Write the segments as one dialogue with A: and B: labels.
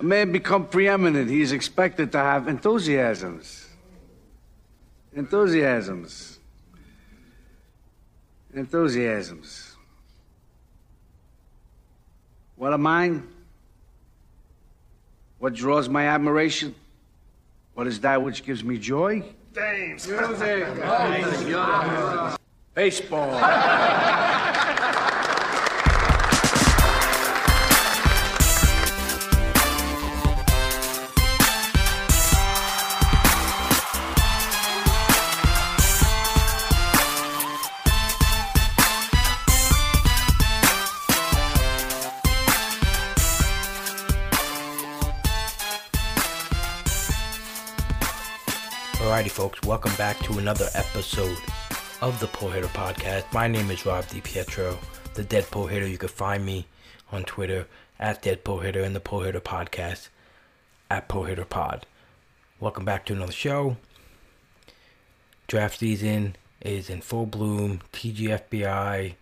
A: A man become preeminent, he is expected to have enthusiasms. Enthusiasms. Enthusiasms. What am mine? What draws my admiration? What is that which gives me joy?
B: James.
A: Music. Baseball.
C: folks, welcome back to another episode of the Pull Hitter Podcast. My name is Rob DiPietro, the Dead Pull Hitter. You can find me on Twitter at Dead Hitter and the Pull Hitter Podcast at Pull Hitter Pod. Welcome back to another show. Draft season is in full bloom. TGFBI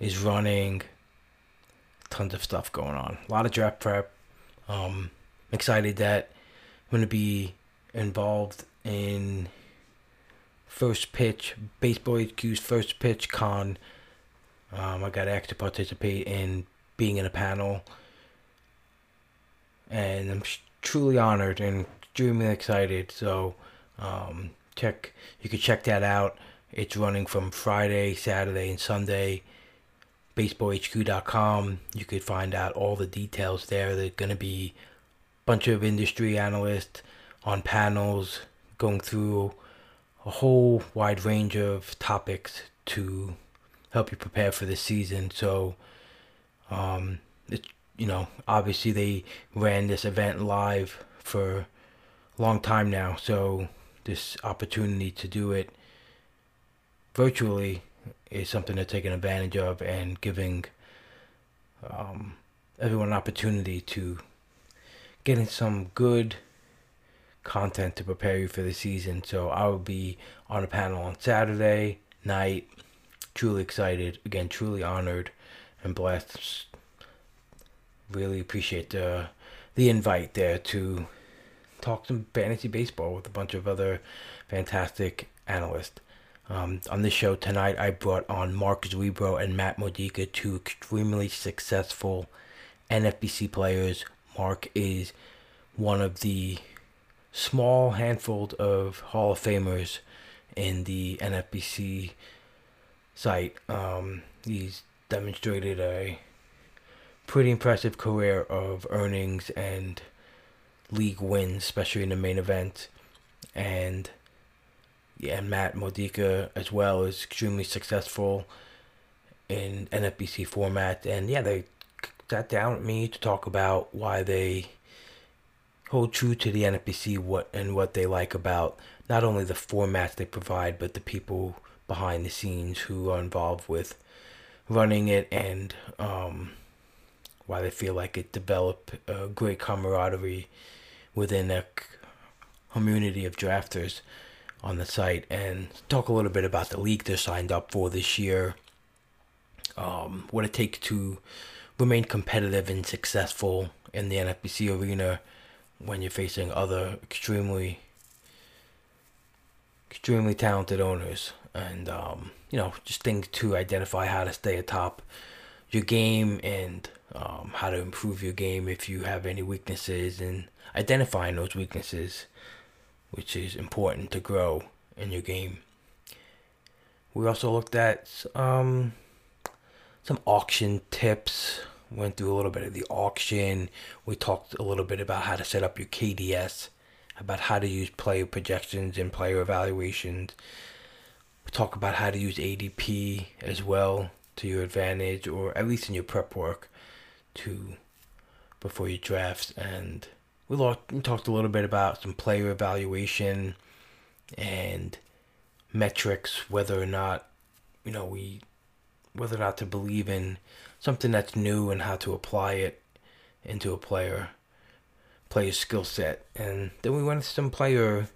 C: is running. Tons of stuff going on. A lot of draft prep. Um, excited that I'm going to be involved in first pitch, Baseball HQ's first pitch con. Um, I got asked to participate in being in a panel, and I'm truly honored and extremely excited. So, um, check you can check that out. It's running from Friday, Saturday, and Sunday. BaseballHQ.com. You could find out all the details there. There's going to be a bunch of industry analysts on panels going through a whole wide range of topics to help you prepare for the season. So, um, you know, obviously they ran this event live for a long time now, so this opportunity to do it virtually is something they're taking advantage of and giving um, everyone an opportunity to get in some good content to prepare you for the season. So I will be on a panel on Saturday night. Truly excited. Again, truly honored and blessed. Really appreciate the the invite there to talk some fantasy baseball with a bunch of other fantastic analysts. Um, on this show tonight, I brought on Mark Zerebro and Matt Modica, two extremely successful NFBC players. Mark is one of the small handful of Hall of Famers in the NFBC site. Um, he's demonstrated a pretty impressive career of earnings and league wins, especially in the main event. And yeah, and Matt Modica as well is extremely successful in NFBC format. And yeah, they sat down with me to talk about why they hold true to the NFBC what and what they like about not only the formats they provide, but the people behind the scenes who are involved with running it and um, why they feel like it developed a great camaraderie within a community of drafters on the site. And talk a little bit about the league they're signed up for this year, um, what it takes to remain competitive and successful in the NFBC arena when you're facing other extremely extremely talented owners and um, you know just things to identify how to stay atop your game and um, how to improve your game if you have any weaknesses and identifying those weaknesses which is important to grow in your game. We also looked at um, some auction tips went through a little bit of the auction. We talked a little bit about how to set up your KDS, about how to use player projections and player evaluations. We talk about how to use ADP as well to your advantage, or at least in your prep work to before your drafts. And we talked a little bit about some player evaluation and metrics, whether or not you know we whether or not to believe in something that's new and how to apply it into a player player skill set. And then we went to some player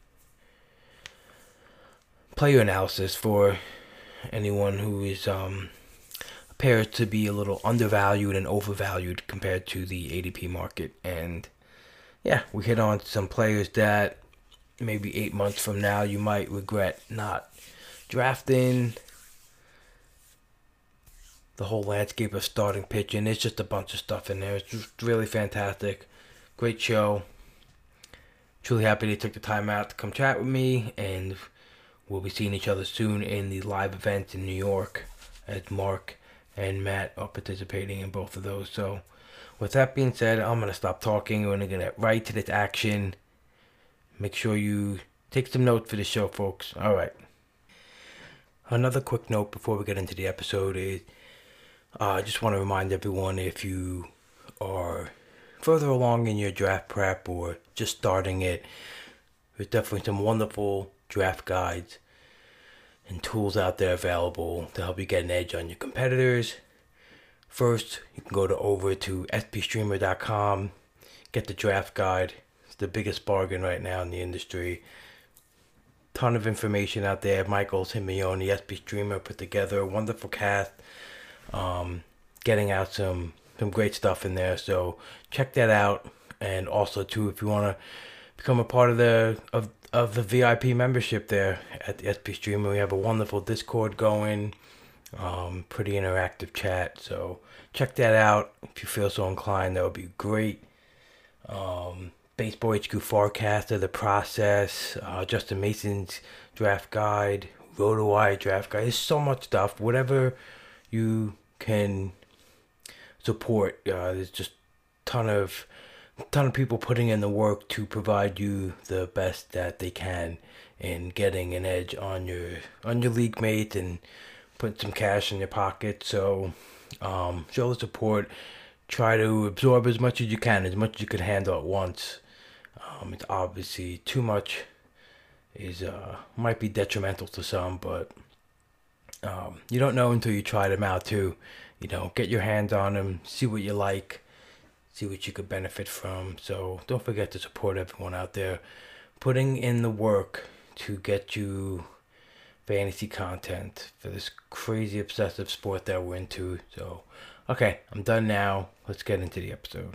C: player analysis for anyone who is um, appears to be a little undervalued and overvalued compared to the ADP market. And yeah, we hit on some players that maybe eight months from now you might regret not drafting. The whole landscape of starting pitching. There's just a bunch of stuff in there. It's just really fantastic. Great show. Truly happy they took the time out to come chat with me, and we'll be seeing each other soon in the live event in New York as Mark and Matt are participating in both of those. So, with that being said, I'm going to stop talking. We're going to get right to this action. Make sure you take some notes for the show, folks. All right. Another quick note before we get into the episode is uh, I just want to remind everyone if you are further along in your draft prep or just starting it, there's definitely some wonderful draft guides and tools out there available to help you get an edge on your competitors. First, you can go to over to spstreamer.com, get the draft guide. It's the biggest bargain right now in the industry. Ton of information out there. Michael Simione, SP Streamer, put together a wonderful cast, um, getting out some some great stuff in there. So check that out. And also too, if you want to become a part of the of of the VIP membership there at the SP Streamer. We have a wonderful Discord going, um, pretty interactive chat. So check that out if you feel so inclined. That would be great. Um, Baseball HQ forecaster, the process, uh, Justin Mason's draft guide, RotoWire draft guide. There's so much stuff. Whatever you can support, uh, there's just ton of ton of people putting in the work to provide you the best that they can in getting an edge on your on your league mate and put some cash in your pocket. So um, show the support. Try to absorb as much as you can, as much as you can handle at once. Um, it's obviously too much is uh, might be detrimental to some, but um, you don't know until you try them out too. You know, get your hands on them, see what you like see what you could benefit from. So don't forget to support everyone out there putting in the work to get you fantasy content for this crazy obsessive sport that we're into. So, okay, I'm done now. Let's get into the episode.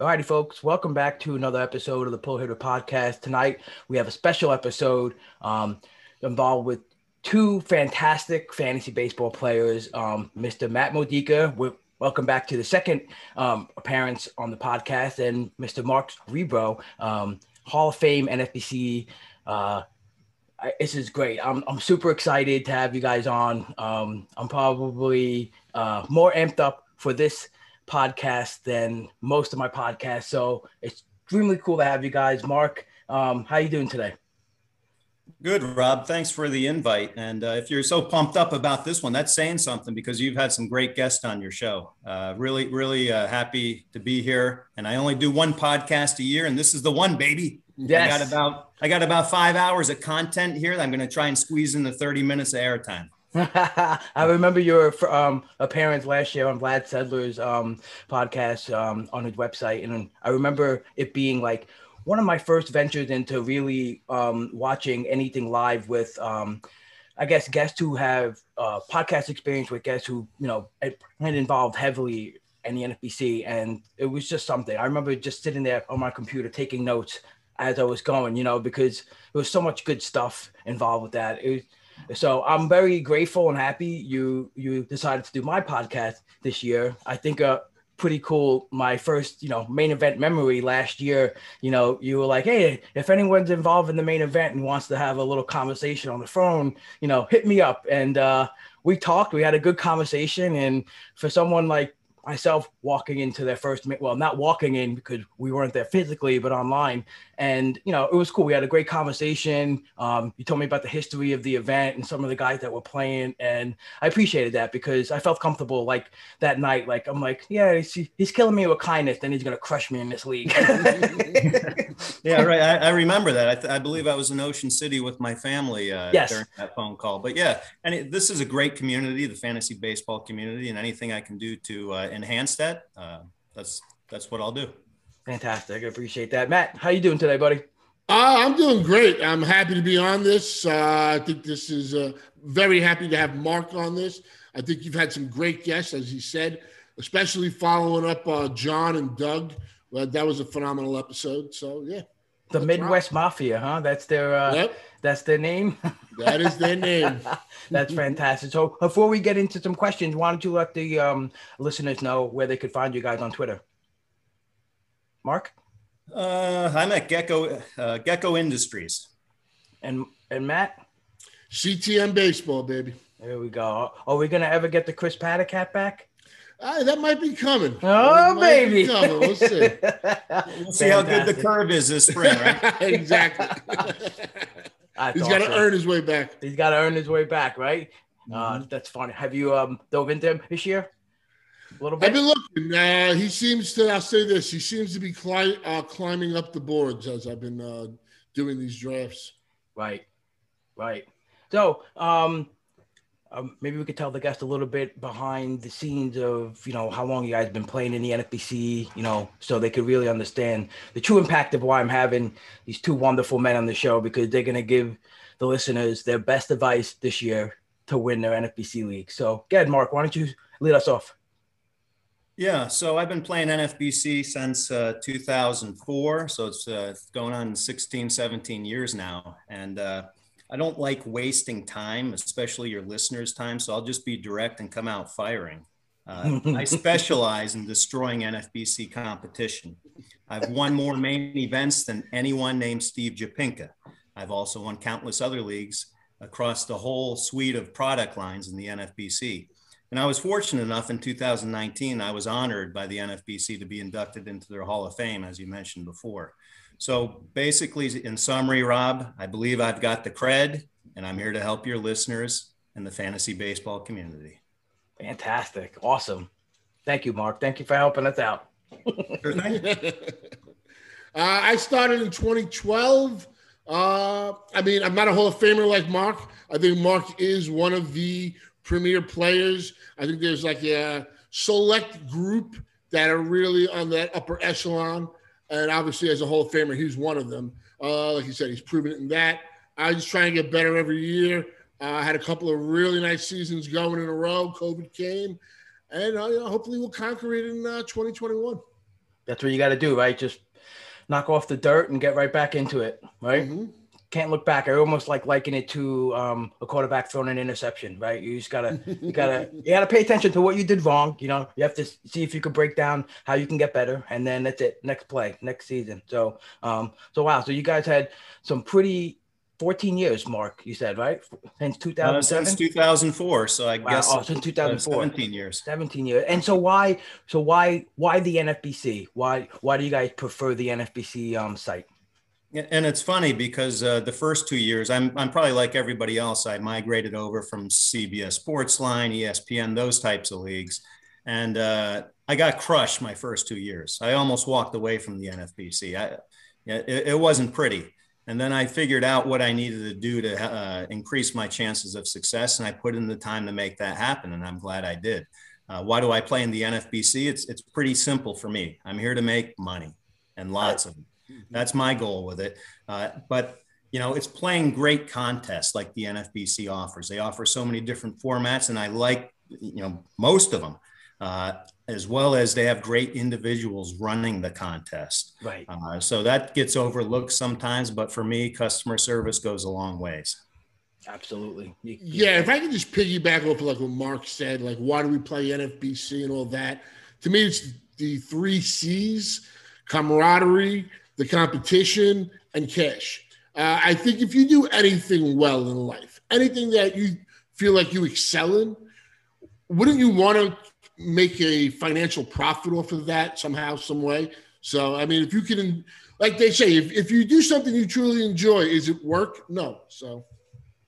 C: Alrighty, folks, welcome back to another episode of the Pull Hitter Podcast. Tonight we have a special episode um, involved with two fantastic fantasy baseball players, um, Mr. Matt Modica. With, Welcome back to the second um, appearance on the podcast, and Mr. Mark Rebro, um, Hall of Fame NFBC. Uh, I, this is great. I'm, I'm super excited to have you guys on. Um, I'm probably uh, more amped up for this podcast than most of my podcasts, so it's extremely cool to have you guys. Mark, um, how you doing today?
D: Good, Rob. Thanks for the invite. And uh, if you're so pumped up about this one, that's saying something because you've had some great guests on your show. Uh, really, really uh, happy to be here. And I only do one podcast a year, and this is the one, baby.
C: Yes.
D: I got about I got about five hours of content here. I'm going to try and squeeze in the 30 minutes of airtime.
C: I remember your um, appearance last year on Vlad Sedler's um, podcast um, on his website, and I remember it being like one of my first ventures into really um, watching anything live with, um, I guess, guests who have uh, podcast experience with guests who, you know, had involved heavily in the NFBC. And it was just something. I remember just sitting there on my computer taking notes as I was going, you know, because there was so much good stuff involved with that. It was, so I'm very grateful and happy you you decided to do my podcast this year. I think uh, pretty cool. My first, you know, main event memory last year, you know, you were like, hey, if anyone's involved in the main event and wants to have a little conversation on the phone, you know, hit me up. And uh, we talked, we had a good conversation. And for someone like, myself walking into their first meet. well not walking in because we weren't there physically but online. And you know it was cool. We had a great conversation. Um, you told me about the history of the event and some of the guys that were playing and i appreciated that because i felt comfortable like that night. Like i'm like yeah he's, he's killing me with kindness then he's gonna crush me in this league.
D: Yeah right. I, I, remember that. I, th- I, believe i was in ocean city with my family uh, yes. during that phone call. But yeah and it, this is a great community the fantasy baseball community and anything i can do to uh, enhance that, uh, that's that's what I'll do.
C: Fantastic. I appreciate that. Matt, how you doing today, buddy?
E: Uh, I'm doing great. I'm happy to be on this. Uh, I think this is uh, very happy to have Mark on this. I think you've had some great guests, as he said, especially following up uh, John and Doug. Well, that was a phenomenal episode. So yeah,
C: the Midwest rock. Mafia, huh? That's their uh, yep. That's their name.
E: that is their name.
C: that's fantastic. So before we get into some questions, why don't you let the um, listeners know where they could find you guys on Twitter? Mark.
D: Uh, I'm at Gecko uh, Gecko Industries.
C: And and Matt.
E: CTM Baseball, baby.
C: There we go. Are we gonna ever get the Chris Paddack hat back?
E: Uh, that might be coming.
C: Oh, baby.
E: Coming. We'll see.
D: we'll see how good the curve is this spring, right?
E: exactly. He's got to earn his way back.
C: He's got to earn his way back, right? Uh, mm-hmm. Uh, that's funny. Have you um, dove into him this year?
E: A little bit. I've been looking. Uh, he seems to. I'll say this. He seems to be cli- uh, climbing up the boards as I've been uh, doing these drafts.
C: Right, right. So, um, um, maybe we could tell the guest a little bit behind the scenes of you know how long you guys been playing in the NFBC, you know, so they could really understand the true impact of why I'm having these two wonderful men on the show because they're gonna give the listeners their best advice this year to win their NFBC league. So, go ahead, Mark. Why don't you lead us off?
D: Yeah, so I've been playing NFBC since uh, 2004, so it's uh, going on 16, 17 years now, and uh, I don't like wasting time, especially your listeners' time. So I'll just be direct and come out firing. Uh, I specialize in destroying NFBC competition. I've won more main events than anyone named Steve Japinka. I've also won countless other leagues across the whole suite of product lines in the NFBC. And I was fortunate enough in 2019, I was honored by the NFBC to be inducted into their Hall of Fame, as you mentioned before. So basically, in summary, Rob, I believe I've got the cred, and I'm here to help your listeners and the fantasy baseball community.
C: Fantastic. Awesome. Thank you, Mark. Thank you for helping us out.
E: sure uh, I started in 2012. Uh, I mean, I'm not a Hall of Famer like Mark. I think Mark is one of the premier players. I think there's like a select group that are really on that upper echelon. And obviously, as a Hall of Famer, he's one of them. Uh, like you said, he's proven it in that. I just try and get better every year. Uh, I had a couple of really nice seasons going in a row. COVID came, and uh, you know, hopefully we'll conquer it in uh, 2021.
C: That's what you got to do, right? Just knock off the dirt and get right back into it, right? Mm-hmm can't look back. I almost like liken it to um, a quarterback throwing an interception, right? You just gotta, you gotta, you gotta pay attention to what you did wrong. You know, you have to see if you can break down how you can get better, and then that's it. Next play, next season. So, um, so wow. So you guys had some pretty 14 years, Mark, you said, right? Since 2007? Uh,
D: since 2004. So I wow. guess
C: oh, since 2004.
D: 17 years.
C: 17 years. And so why, so why, why the NFBC? Why, why do you guys prefer the NFBC um, site?
D: And it's funny because uh, the first two years, I'm, I'm probably like everybody else. I migrated over from CBS Sportsline, ESPN, those types of leagues. And uh, I got crushed my first two years. I almost walked away from the NFBC. I, it, it wasn't pretty. And then I figured out what I needed to do to uh, increase my chances of success. And I put in the time to make that happen. And I'm glad I did. Uh, why do I play in the NFBC? It's, it's pretty simple for me. I'm here to make money and lots of it. That's my goal with it. Uh, but you know, it's playing great contests like the NFBC offers. They offer so many different formats, and I like you know most of them. Uh, as well as they have great individuals running the contest.
C: Right.
D: Uh, so that gets overlooked sometimes, but for me, customer service goes a long ways.
C: Absolutely.
E: yeah, if I could just piggyback off like what Mark said, like why do we play NFBC and all that? To me, it's the three C's: camaraderie, the competition, and cash. Uh, I think if you do anything well in life, anything that you feel like you excel in, wouldn't you want to make a financial profit off of that somehow, some way. So, I mean, if you can, like they say, if, if you do something you truly enjoy, is it work? No. So,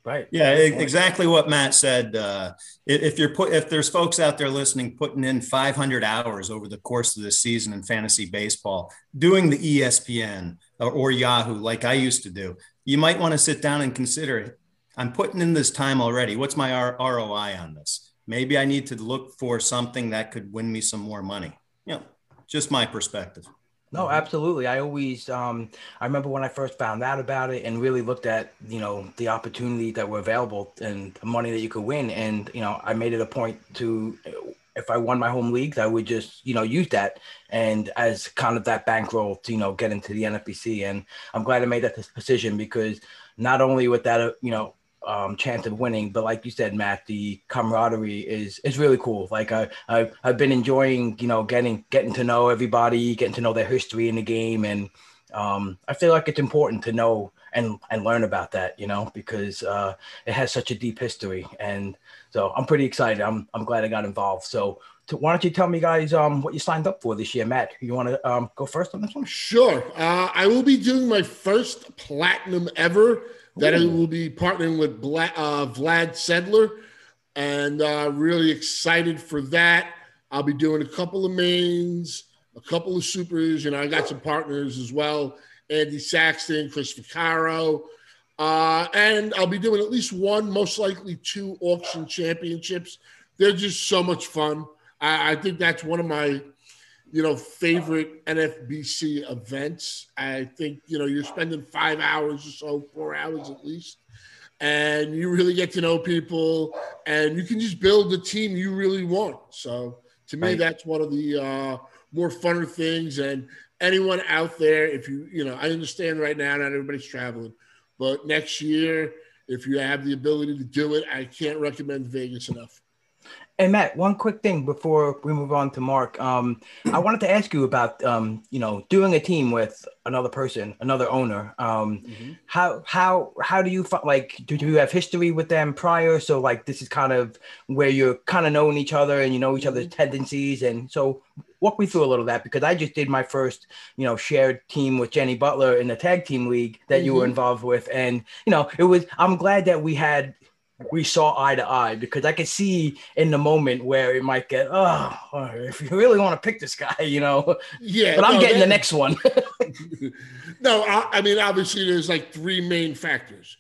C: Right.
D: Yeah, exactly what Matt said. Uh, if you're put, if there's folks out there listening, putting in 500 hours over the course of the season in fantasy baseball, doing the ESPN or, or Yahoo like I used to do, you might want to sit down and consider. I'm putting in this time already. What's my R- ROI on this? Maybe I need to look for something that could win me some more money. You know, just my perspective.
C: No, absolutely. I always, um, I remember when I first found out about it and really looked at, you know, the opportunities that were available and the money that you could win. And, you know, I made it a point to, if I won my home leagues, I would just, you know, use that and as kind of that bankroll to, you know, get into the NFBC. And I'm glad I made that decision because not only with that, uh, you know, um, chance of winning. But like you said, Matt, the camaraderie is is really cool. Like I, I I've been enjoying, you know, getting getting to know everybody, getting to know their history in the game, and um, I feel like it's important to know and and learn about that, you know, because uh, it has such a deep history, and so I'm pretty excited. I'm I'm glad I got involved. So. Why don't you tell me, guys, um, what you signed up for this year, Matt? You want to um, go first on this one?
E: Sure. Uh, I will be doing my first platinum ever. That I will be partnering with Bla- uh, Vlad Sedler, and uh, really excited for that. I'll be doing a couple of mains, a couple of supers. You know, I got some partners as well: Andy Saxton, Chris Ficaro, uh, and I'll be doing at least one, most likely two auction championships. They're just so much fun. I, I think that's one of my you know, favorite NFBC events. I think, you know, you're spending five hours or so, four hours at least, and you really get to know people and you can just build the team you really want. So to me,
C: Right.
E: that's one of the uh, more funner things. And anyone out there, if you, you know, I understand right now, not everybody's traveling, but next year, if you have the ability to do it, I can't recommend Vegas enough.
C: And Matt, one quick thing before we move on to Mark. Um, I wanted to ask you about, um, you know, doing a team with another person, another owner. Um, How how how do you like? Do, do you have history with them prior? So like, this is kind of where you're kind of knowing each other and you know each other's tendencies. And so, walk me through a little of that because I just did my first, you know, shared team with Jenny Butler in the tag team league that you were involved with, and you know, it was. I'm glad that we had we saw eye to eye because I could see in the moment where it might get, oh, if you really want to pick this guy, you know,
E: Yeah,
C: but I'm
E: no,
C: getting the next one.
E: no, I, I mean obviously there's like three main factors.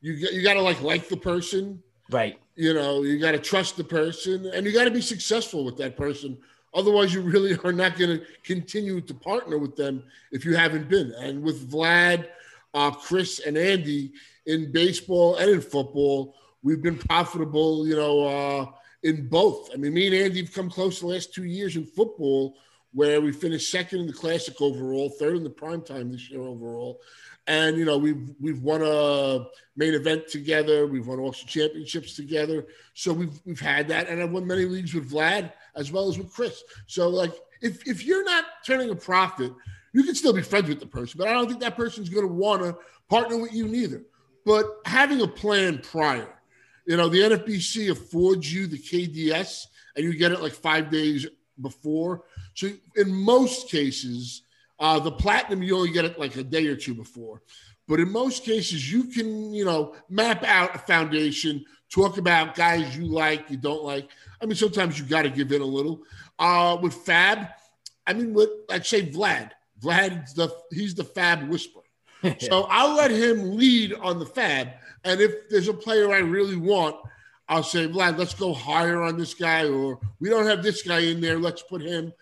E: You you got to like like the person,
C: right.
E: you know, you got to trust the person, and you got to be successful with that person. Otherwise, you really are not going to continue to partner with them if you haven't been. And with Vlad, uh, Chris, and Andy in baseball and in football, we've been profitable, you know, uh, in both. I mean, me and Andy have come close the last two years in football, where we finished second in the classic overall, third in the prime time this year overall. And you know, we've we've won a main event together, we've won auction championships together. So we've we've had that, and I've won many leagues with Vlad as well as with Chris. So like, if if you're not turning a profit, you can still be friends with the person, but I don't think that person's going to want to partner with you neither. But having a plan prior, you know, the NFBC affords you the KDS, and you get it like five days before. So in most cases, uh, the platinum you only get it like a day or two before. But in most cases, you can, you know, map out a foundation, talk about guys you like, you don't like. I mean, sometimes you got to give in a little. Uh, with Fab, I mean, with let's say Vlad. Vlad's the he's the Fab whisperer. So I'll let him lead on the Fab, and if there's a player I really want, I'll say, Vlad, let's go higher on this guy, or we don't have this guy in there, let's put him.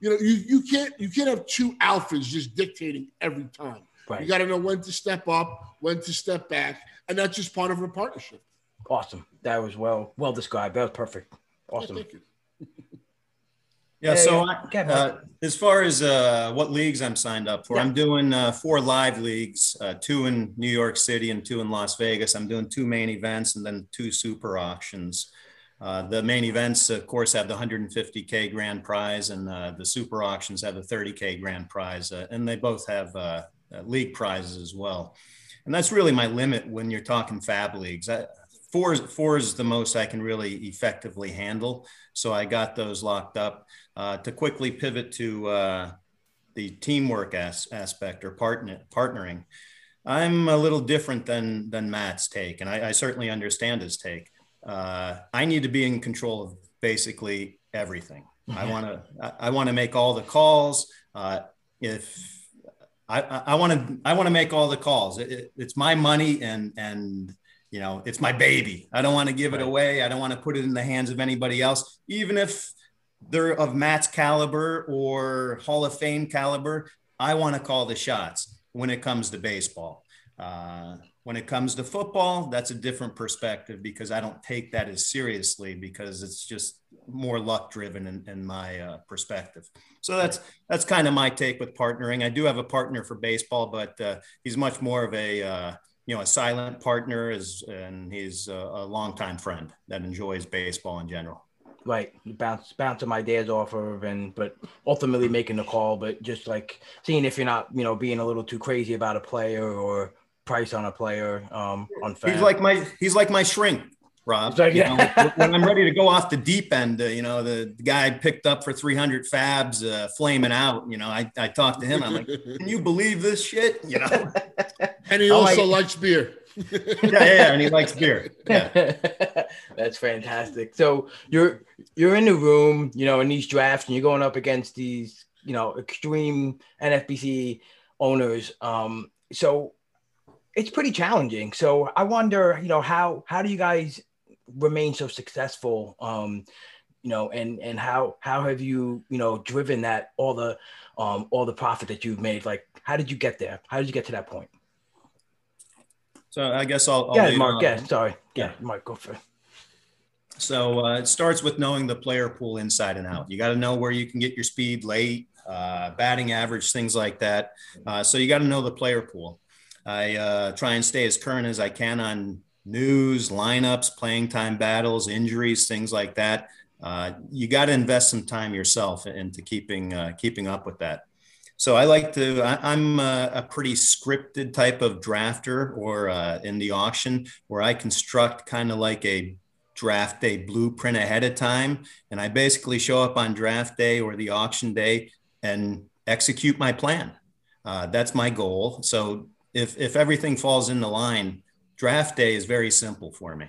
E: You know, you you can't you can't have two alphas just dictating every time.
C: Right.
E: You got to know when to step up, when to step back, and that's just part of a partnership.
C: Awesome. That was well well described. That was perfect. Awesome.
E: Thank you.
D: Yeah.
C: Yeah,
D: so
C: yeah.
D: I- uh, as far as uh, what leagues I'm signed up for,
C: Yeah.
D: I'm doing uh, four live leagues, uh, two in New York City and two in Las Vegas. I'm doing two main events and then two super auctions. Uh, the main events, of course, have the 150k grand prize, and uh, the super auctions have the 30k grand prize, uh, and they both have uh, uh, league prizes as well. And that's really my limit when you're talking fab leagues. I, four, is, four is the most I can really effectively handle. So I got those locked up. Uh, to quickly pivot to uh, the teamwork as, aspect or partner, partnering, I'm a little different than than Matt's take, and I, I certainly understand his take. Uh, I need to be in control of basically everything. Mm-hmm. I want to I, want to make all the calls. Uh, if I want to I want to make all the calls. It, it, it's my money and and you know it's my baby. I don't want to give it away. I don't want to put it in the hands of anybody else, even if they're of Matt's caliber or Hall of Fame caliber. I want to call the shots when it comes to baseball. Uh, when it comes to football, that's a different perspective because I don't take that as seriously because it's just more luck driven in, in my uh, perspective. So that's that's kind of my take with partnering. I do have a partner for baseball, but uh, he's much more of a uh, you know a silent partner, is and he's a, a longtime friend that enjoys baseball in general.
C: Right. Bounce bouncing my dad's off of and but ultimately making the call but just like seeing if you're not you know being a little too crazy about a player or price on a player um on
D: he's like my he's like my shrink Rob.
C: Like, yeah.
D: know, when I'm ready to go off the deep end, uh, you know, the, the, guy picked up for 300 fabs, uh, flaming out. You know, I, I talked to him. I'm like, can you believe this shit? You know,
E: and he also likes beer
D: yeah, yeah, and he likes beer. Yeah.
C: That's fantastic. So you're you're in the room, you know, in these drafts, and you're going up against these, you know, extreme NFBC owners. Um, so it's pretty challenging. So I wonder, you know, how how do you guys remain so successful? Um, you know, and and how how have you, you know, driven that all the um all the profit that you've made? Like, how did you get there? How did you get to that point?
D: So I guess I'll. I'll
C: yeah, Mark. Yeah, sorry. Yeah, Mark, go for it.
D: So uh, it starts with knowing the player pool inside and out. You got to know where you can get your speed late, uh, batting average, things like that. Uh, so you got to know the player pool. I uh, try and stay as current as I can on news, lineups, playing time battles, injuries, things like that. Uh, you got to invest some time yourself into keeping uh, keeping up with that. So I like to, I, am a, a, pretty scripted type of drafter or uh, in the auction where I construct kind of like a draft day blueprint ahead of time. And I basically show up on draft day or the auction day and execute my plan. Uh, that's my goal. So if, if everything falls in the line, draft day is very simple for me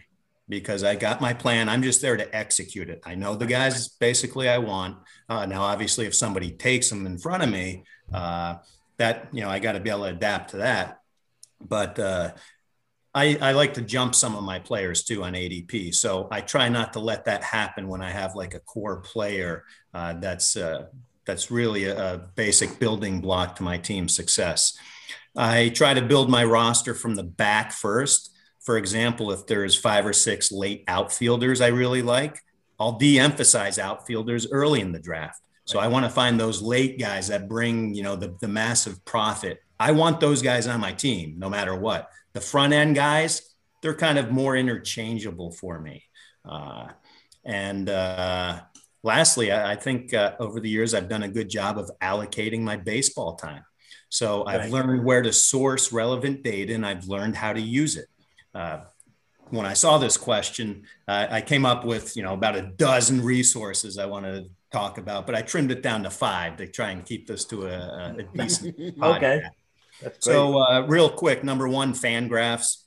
D: because I got my plan. I'm just there to execute it. I know the guys basically I want. Uh, now, obviously, if somebody takes them in front of me, uh, that you know I got to be able to adapt to that. But uh, I, I like to jump some of my players too on ADP, so I try not to let that happen when I have like a core player uh, that's uh, that's really a, a basic building block to my team's success. I try to build my roster from the back first. For example, if there's five or six late outfielders I really like, I'll de-emphasize outfielders early in the draft. So I want to find those late guys that bring, you know, the, the massive profit. I want those guys on my team, no matter what. The front end guys, they're kind of more interchangeable for me. Uh, and uh, lastly, I, I think uh, over the years, I've done a good job of allocating my baseball time. So I've learned where to source relevant data and I've learned how to use it. Uh, when I saw this question, uh, I came up with, you know, about a dozen resources I wanted to talk about, but I trimmed it down to five to try and keep this to a, a decent.
C: okay.
D: So, uh, real quick, number one, Fangraphs.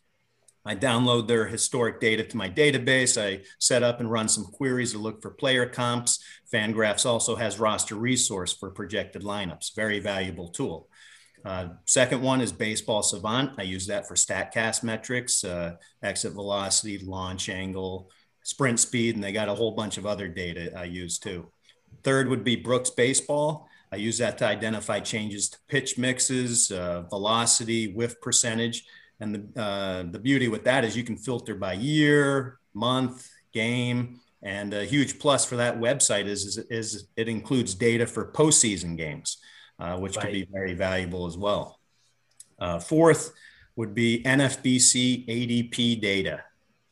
D: I download their historic data to my database. I set up and run some queries to look for player comps. Fangraphs also has roster resource for projected lineups. Very valuable tool. Uh, second one is Baseball Savant. I use that for StatCast metrics, uh, exit velocity, launch angle, sprint speed, and they got a whole bunch of other data I use too. Third would be Brooks Baseball. I use that to identify changes to pitch mixes, uh, velocity, whiff percentage. And the, uh, the beauty with that is you can filter by year, month, game. And a huge plus for that website is, is, is it includes data for postseason games, uh, which right. could be very valuable as well. Uh, fourth would be NFBC ADP data.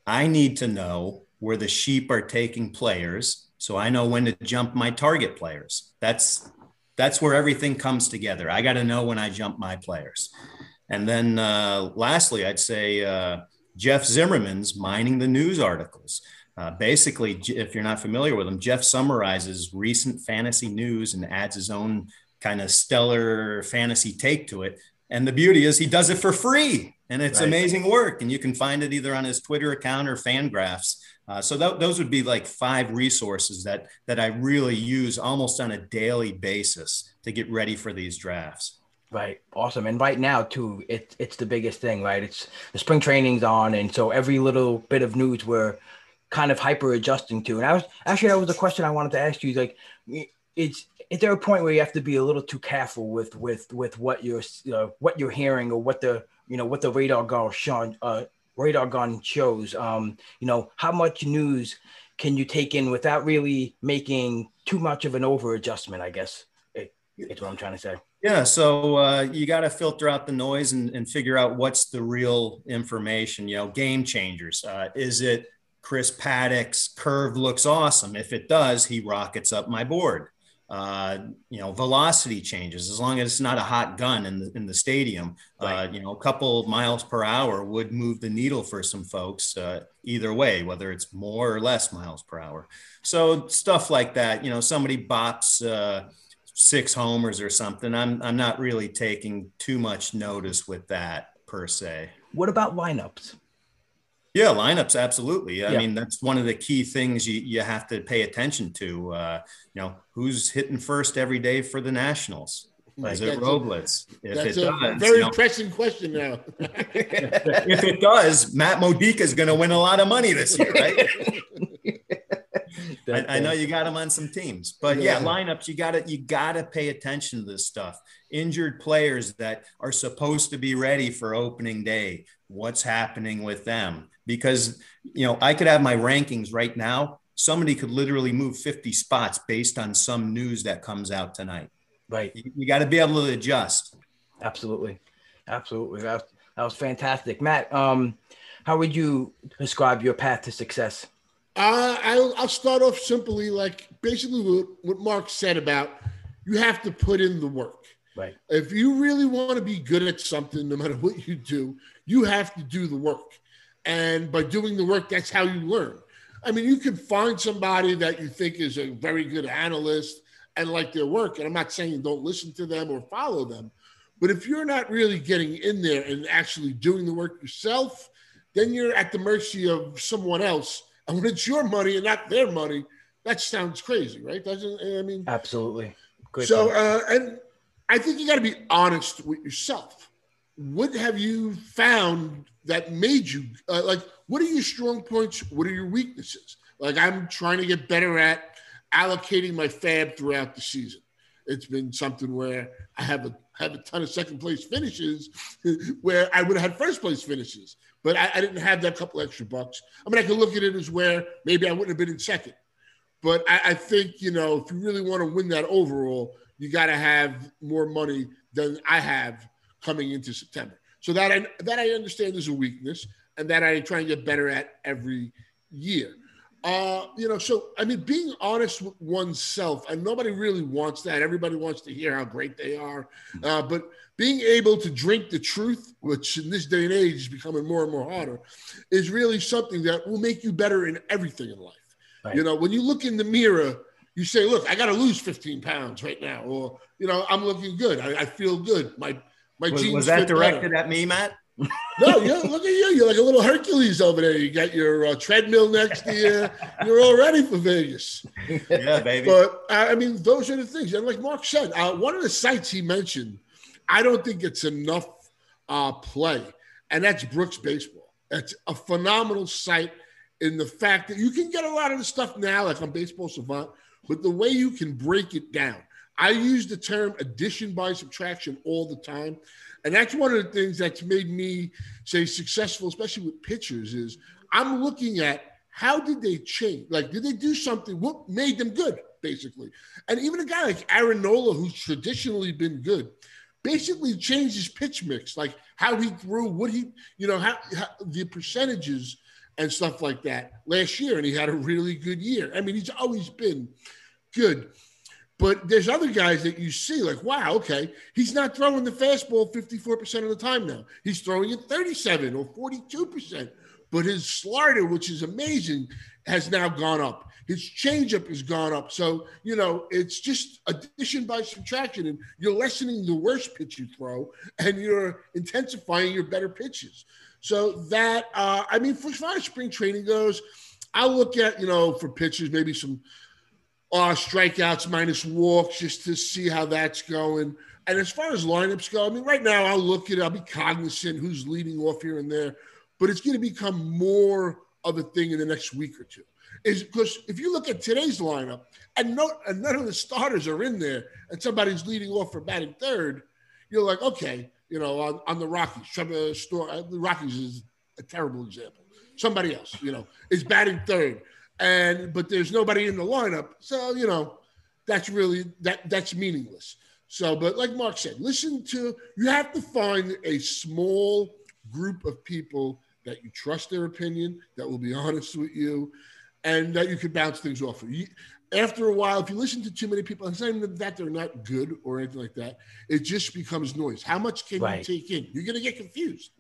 D: I need to know where the sheep are taking players so I know when to jump my target players. That's that's where everything comes together. I got to know when I jump my players. And then uh, lastly, I'd say uh, Jeff Zimmerman's Mining the News articles. Uh, basically, if you're not familiar with him, Jeff summarizes recent fantasy news and adds his own kind of stellar fantasy take to it. And the beauty is he does it for free and it's right. amazing work. And you can find it either on his Twitter account or Fangraphs. Uh, so th- those would be like five resources that that I really use almost on a daily basis to get ready for these drafts.
C: Right. Awesome. And right now too, it's it's the biggest thing, right? It's the spring training's on, and so every little bit of news we're kind of hyper adjusting to. And I was actually that was a question I wanted to ask you. Like, it's is there a point where you have to be a little too careful with with with what you're what you're hearing or what the you know what the radar gun shown uh, radar gun shows? Um, you know, how much news can you take in without really making too much of an over adjustment? I guess it's what I'm trying to say.
D: Yeah, so uh, you got to filter out the noise and, and, figure out what's the real information. You know, game changers. Uh, is it Chris Paddack's curve looks awesome? If it does, he rockets up my board uh, you know, velocity changes as long as it's not a hot gun in the in the stadium. Uh, right. Uh, you know, a couple miles per hour would move the needle for some folks uh, either way, whether it's more or less miles per hour. So stuff like that. You know, somebody bops uh, six homers or something. I'm I'm not really taking too much notice with that per se.
C: What about lineups?
D: Yeah, lineups, absolutely. I yeah. mean, that's one of the key things you, you have to pay attention to. Uh, you know, who's hitting first every day for the Nationals? Is it Robles?
E: If that's it a does, very you know, pressing question now.
D: if it does, Matt Modica is going to win a lot of money this year, right? I, I, know you got him on some teams, but yeah, yeah lineups you got to you got to pay attention to this stuff. Injured players that are supposed to be ready for opening day. What's happening with them? Because you know I could have my rankings right now. Somebody could literally move 50 spots based on some news that comes out tonight.
C: Right.
D: You, you got to be able to adjust.
C: Absolutely, absolutely. That was, that was fantastic, Matt. Um, how would you describe your path to success?
E: Uh, I'll, I'll start off simply like basically what, what Mark said about you have to put in the work.
C: Right.
E: If you really want to be good at something, no matter what you do, you have to do the work. And by doing the work, that's how you learn. I mean, you can find somebody that you think is a very good analyst and like their work. And I'm not saying don't listen to them or follow them. But if you're not really getting in there and actually doing the work yourself, then you're at the mercy of someone else and when it's your money and not their money, that sounds crazy, right? Doesn't I mean?
C: Absolutely.
E: Great so, uh, and I think you got to be honest with yourself. What have you found that made you uh, like? What are your strong points? What are your weaknesses? Like, I'm trying to get better at allocating my fab throughout the season. It's been something where I have a have a ton of second place finishes where I would have had first place finishes but I, I, didn't have that couple extra bucks. I mean, I could look at it as where maybe I wouldn't have been in second. But I, I think, you know, if you really want to win that overall, you got to have more money than I have coming into September. So that I, that I understand is a weakness and that I try and get better at every year. Uh, you know, so I mean, being honest with oneself, and nobody really wants that. Everybody wants to hear how great they are, uh, but being able to drink the truth, which in this day and age is becoming more and more harder, is really something that will make you better in everything in life. Right. You know, when you look in the mirror, you say, "Look, I got to lose 15 pounds right now," or you know, "I'm looking good. I, I feel good. My my
D: was,
E: jeans."
D: Was that directed better. at me, Matt?
E: no, yeah, look at you. You're like a little Hercules over there. You got your uh, treadmill next to you. You're all ready for Vegas.
D: Yeah, baby.
E: But uh, I mean, those are the things. And like Mark said, uh, one of the sites he mentioned, I don't think it's enough uh, play, and that's Brooks Baseball. It's a phenomenal site in the fact that you can get a lot of the stuff now, like on Baseball Savant, but the way you can break it down. I use the term addition by subtraction all the time. And that's one of the things that's made me say successful, especially with pitchers, is I'm looking at how did they change? Like, did they do something? What made them good, basically? And even a guy like Aaron Nola, who's traditionally been good, basically changed his pitch mix, like how he threw, what he, you know, how, how the percentages and stuff like that last year. And he had a really good year. I mean, he's always been good. But there's other guys that you see like, wow, okay, he's not throwing the fastball 54% of the time now. He's throwing it 37 or 42%. but his slider, which is amazing, has now gone up. His changeup has gone up. So, you know, it's just addition by subtraction. And you're lessening the worst pitch you throw and you're intensifying your better pitches. So that, uh, I mean, for as far as spring training goes, I'll look at, you know, for pitchers, maybe some uh, strikeouts minus walks just to see how that's going. And as far as lineups go, I mean, right now I'll look at, I'll be cognizant who's leading off here and there, but it's going to become more of a thing in the next week or two. Is because if you look at today's lineup and, no, and none of the starters are in there and somebody's leading off for batting third, you're like, okay, you know, on, on the Rockies, Trevor Story, uh, the Rockies is a terrible example. Somebody else, you know, is batting third, and but there's nobody in the lineup, so you know, that's really that that's meaningless. So, but like Mark said, listen to you have to find a small group of people that you trust their opinion, that will be honest with you, and that you can bounce things off of. You, after a while, if you listen to too many people, and saying that they're not good or anything like that, it just becomes noise. How much can right. you take in? You're going to get confused.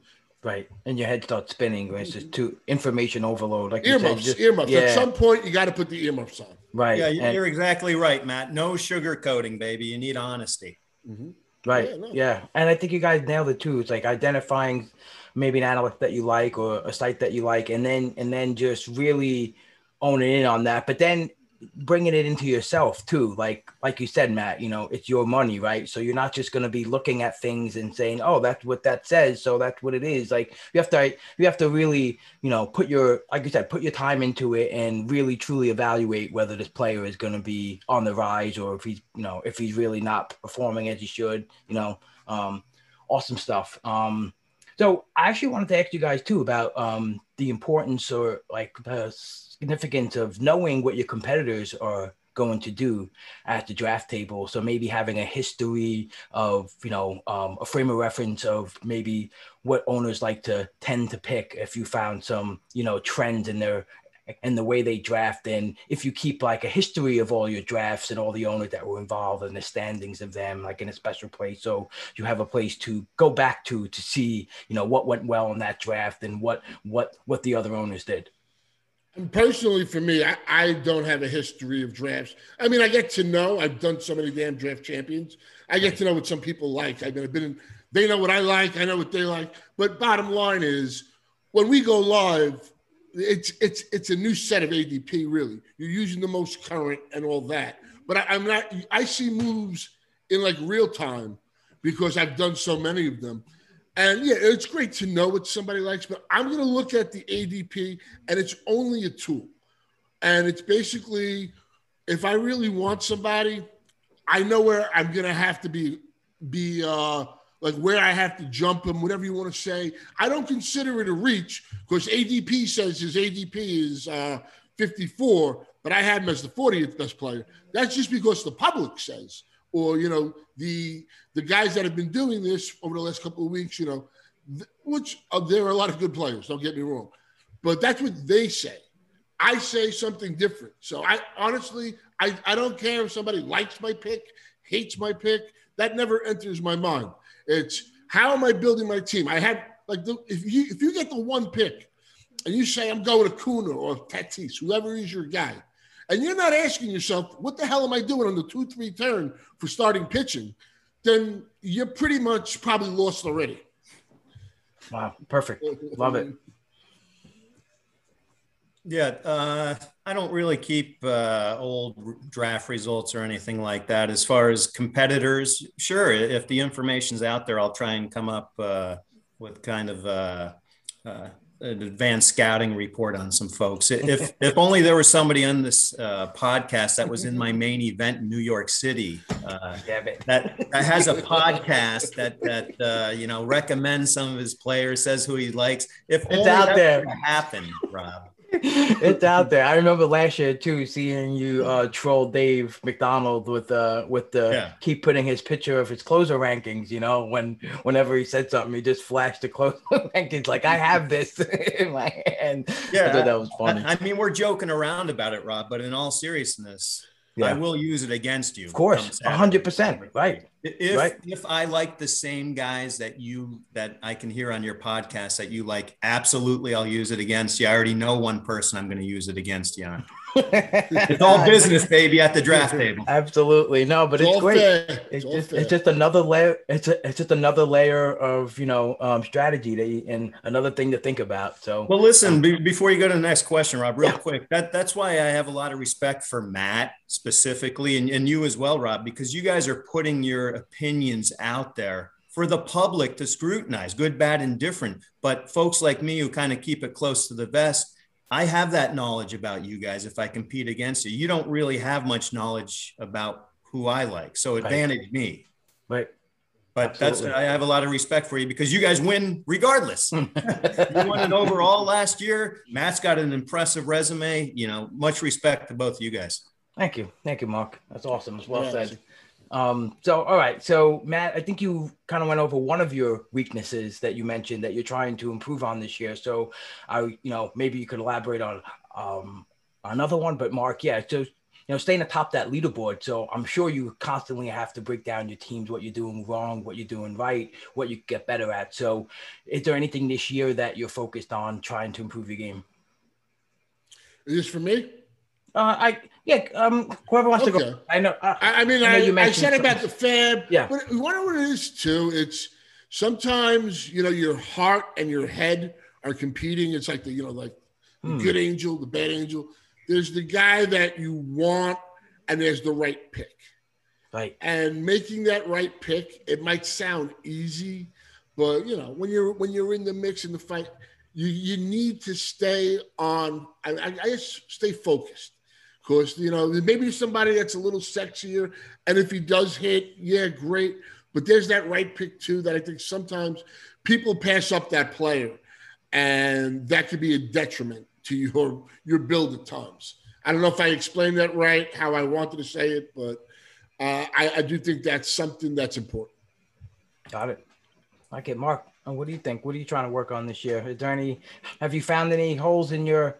C: Right, and your head starts spinning. It's just too information overload. Like
E: earmuffs,
C: you said, just,
E: earmuffs. Yeah. At some point, you got to put the earmuffs on.
C: Right.
D: Yeah, you're and, exactly right, Matt. No sugar coating, baby. You need honesty.
C: Mm-hmm. Right. Yeah, no. yeah, and I think you guys nailed it too. It's like identifying maybe an analyst that you like or a site that you like, and then and then just really owning in on that. But then bringing it into yourself too. Like like you said matt you know it's your money right? So you're not just going to be looking at things and saying oh that's what that says so that's what it is. Like you have to you have to really you know put your like you said put your time into it and really truly evaluate whether this player is going to be on the rise or if he's you know if he's really not performing as he should you know um awesome stuff. Um so i actually wanted to ask you guys too about um the importance or like the significance of knowing what your competitors are going to do at the draft table. So maybe having a history of, you know, um, a frame of reference of maybe what owners like to tend to pick if you found some, you know, trends in their and the way they draft. And if you keep like a history of all your drafts and all the owners that were involved and the standings of them like in a special place. So you have a place to go back to to see you know what went well in that draft and what what what the other owners did
E: and personally, for me, I, I, don't have a history of drafts. I mean, I get to know. I've done so many damn draft champions. I get to know what some people like. I've been, I've been in, they know what I like. I know what they like. But bottom line is, when we go live, it's it's it's a new set of ADP. Really, you're using the most current and all that. But I, I'm not. I see moves in like real time because I've done so many of them. And yeah, it's great to know what somebody likes, but I'm going to look at the ADP and it's only a tool. And it's basically if I really want somebody, I know where I'm going to have to be, be uh, like where I have to jump them, whatever you want to say. I don't consider it a reach because ADP says his ADP is uh, 54, but I had him as the 40th best player. That's just because the public says or you know the the guys that have been doing this over the last couple of weeks, you know, th- which uh, there are a lot of good players. Don't get me wrong, but that's what they say. I say something different. So I honestly, I, I don't care if somebody likes my pick, hates my pick. That never enters my mind. It's how am I building my team? I had like the, if you if you get the one pick and you say I'm going to Acuña or Tatis, whoever is your guy, and you're not asking yourself, what the hell am I doing on the 2 3 turn for starting pitching, then you're pretty much probably lost already.
C: Wow. Perfect. Love it.
D: Yeah, uh, I don't really keep uh, old draft results or anything like that. As far as competitors, sure, if the information's out there, I'll try and come up uh, with kind of uh, uh, an advanced scouting report on some folks. If if only there was somebody on this uh, podcast that was in my main event in New York City, uh, that that has a podcast that that uh, you know recommends some of his players, says who he likes. If
C: it's out there,
D: happen, Rob
C: it's out there. I remember last year too, seeing you uh, troll Dave McDonald with uh with the yeah. keep putting his picture of his closer rankings. You know, when whenever he said something, he just flashed the closer rankings like I have this in my hand.
D: Yeah, that was funny. I, I, mean, we're joking around about it, Rob, but in all seriousness, I will use it against you.
C: Of course, hundred percent, right?
D: If
C: right.
D: if I like the same guys that you that I can hear on your podcast that you like, absolutely, I'll use it against you. I already know one person I'm going to use it against you on. It's all business, baby, at the draft table.
C: Absolutely, no, but it's,
E: all
C: great.
E: fair.
C: It's just it's just another layer. It's a, it's just another layer of you know um, strategy that you, and another thing to think about. So
D: Well, listen, be, before you go to the next question, Rob, real
C: Yeah.
D: quick, that, that's why I have a lot of respect for Matt specifically and, and you as well, Rob, because you guys are putting your opinions out there for the public to scrutinize, good, bad, and different. But folks like me who kind of keep it close to the vest, I have that knowledge about you guys if I compete against you. You don't really have much knowledge about who I like. So advantage me.
C: right,
D: But
C: Absolutely.
D: that's I have a lot of respect for you because you guys win regardless. you won it overall last year. Matt's got an impressive resume. You know, much respect to both of you guys.
C: Thank you. Thank you, Mark. That's awesome. It's well
E: Yeah.
C: said. Um, so all right. So Matt, I think you kind of went over one of your weaknesses that you mentioned that you're trying to improve on this year. So I, you know, maybe you could elaborate on um another one, but Mark, yeah, so you know, staying atop that leaderboard. So I'm sure you constantly have to break down your teams, what you're doing wrong, what you're doing right, what you get better at. So is there anything this year that you're focused on trying to improve your game?
E: Is this for me?
C: Uh, I yeah, um, whoever wants to go. I know. Uh,
E: I, I mean,
C: I
E: I,
C: know you
E: I,
C: mentioned
E: said about the fab.
C: Yeah.
E: But you know what it is too? It's sometimes you know your heart and your head are competing. It's like the you know like
C: Hmm.
E: the good angel, the bad angel. There's the guy that you want, and there's the right pick.
C: Right.
E: And making that right pick, it might sound easy, but you know when you're when you're in the mix in the fight, you you need to stay on. I, I, I just stay focused. Because you know maybe somebody that's a little sexier, and if he does hit, yeah, great. But there's that right pick too that I think sometimes people pass up that player, and that could be a detriment to your your build at times. I don't know if I explained that right, how I wanted to say it, but uh, I, I do think that's something that's important.
C: Got it. Like it, Mark. What do you think? What are you trying to work on this year? Is there any? Have you found any holes in your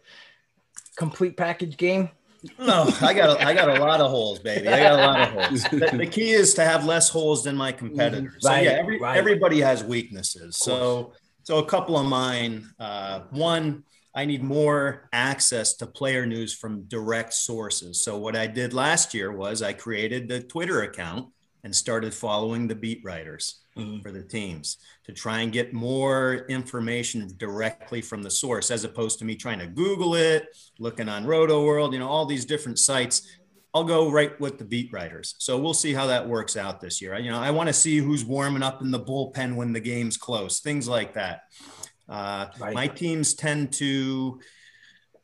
C: complete package game?
D: No, I got a, I got a lot of holes, baby. I got a lot of holes. The, the key is to have less holes than my competitors. So
C: Right,
D: yeah, every,
C: right.
D: everybody has weaknesses. So so a couple of mine. Uh, one, I need more access to player news from direct sources. So what I did last year was I created the Twitter account and started following the beat writers for the teams to try and get more information directly from the source as opposed to me trying to Google it, looking on Roto World, you know, all these different sites. I'll go right with the beat writers. So we'll see how that works out this year. You know, I want to see who's warming up in the bullpen when the game's close, things like that. Uh,
C: Right.
D: My teams tend to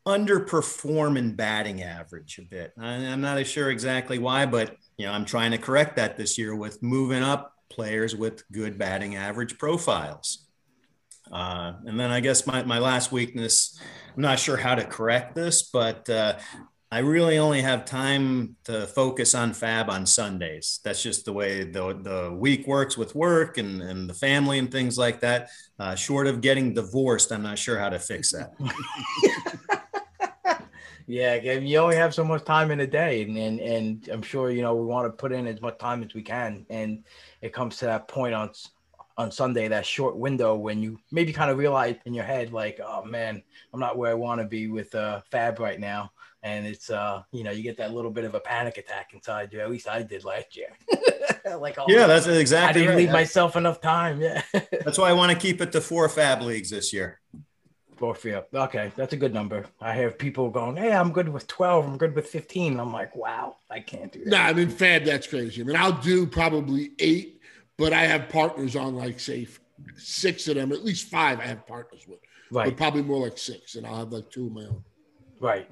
D: underperform in batting average a bit. I- I'm not sure exactly why, but you know, I'm trying to correct that this year with moving up players with good batting average profiles. Uh, and then I guess my, my last weakness, I'm not sure how to correct this, but uh, I really only have time to focus on fab on Sundays. That's just the way the, the week works with work and, and the family and things like that. Uh, short of getting divorced, I'm not sure how to fix that.
C: Yeah, you only have so much time in a day, and, and and I'm sure you know we want to put in as much time as we can, and it comes to that point on on Sunday, that short window when you maybe kind of realize in your head like, oh man, I'm not where I want to be with uh, Fab right now, and it's uh you know you get that little bit of a panic attack inside you. At least I did last year. like, oh,
D: Yeah, that's exactly.
C: I didn't
D: right.
C: leave myself enough time. Yeah.
D: That's why I want to keep it to four fab leagues this year.
C: Feet. Okay, that's a good number. I have people going, "Hey, I'm good with 12. I'm good with 15." I'm like, "Wow, I can't do that."
E: No, I mean Fab, that's crazy. I mean, I'll do probably eight, but I have partners on like say six of them, at least five. I have partners with,
C: Right.
E: but probably more like six, and I'll have like two of my own.
C: Right.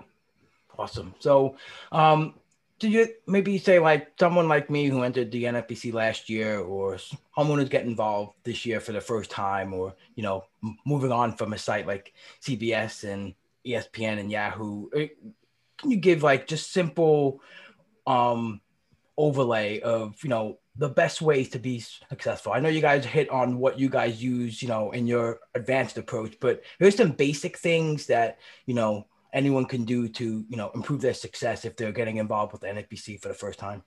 C: Awesome. So, um, do you maybe say like someone like me who entered the NFBC last year, or someone who's getting involved this year for the first time, or you know, moving on from a site like CBS and ESPN and Yahoo? eh, Can you give like just simple, um, overlay of you know the best ways to be successful? I know you guys hit on what you guys use, you know, in your advanced approach, but there's some basic things that you know anyone can do to you know improve their success if they're getting involved with the NFBC for the first time?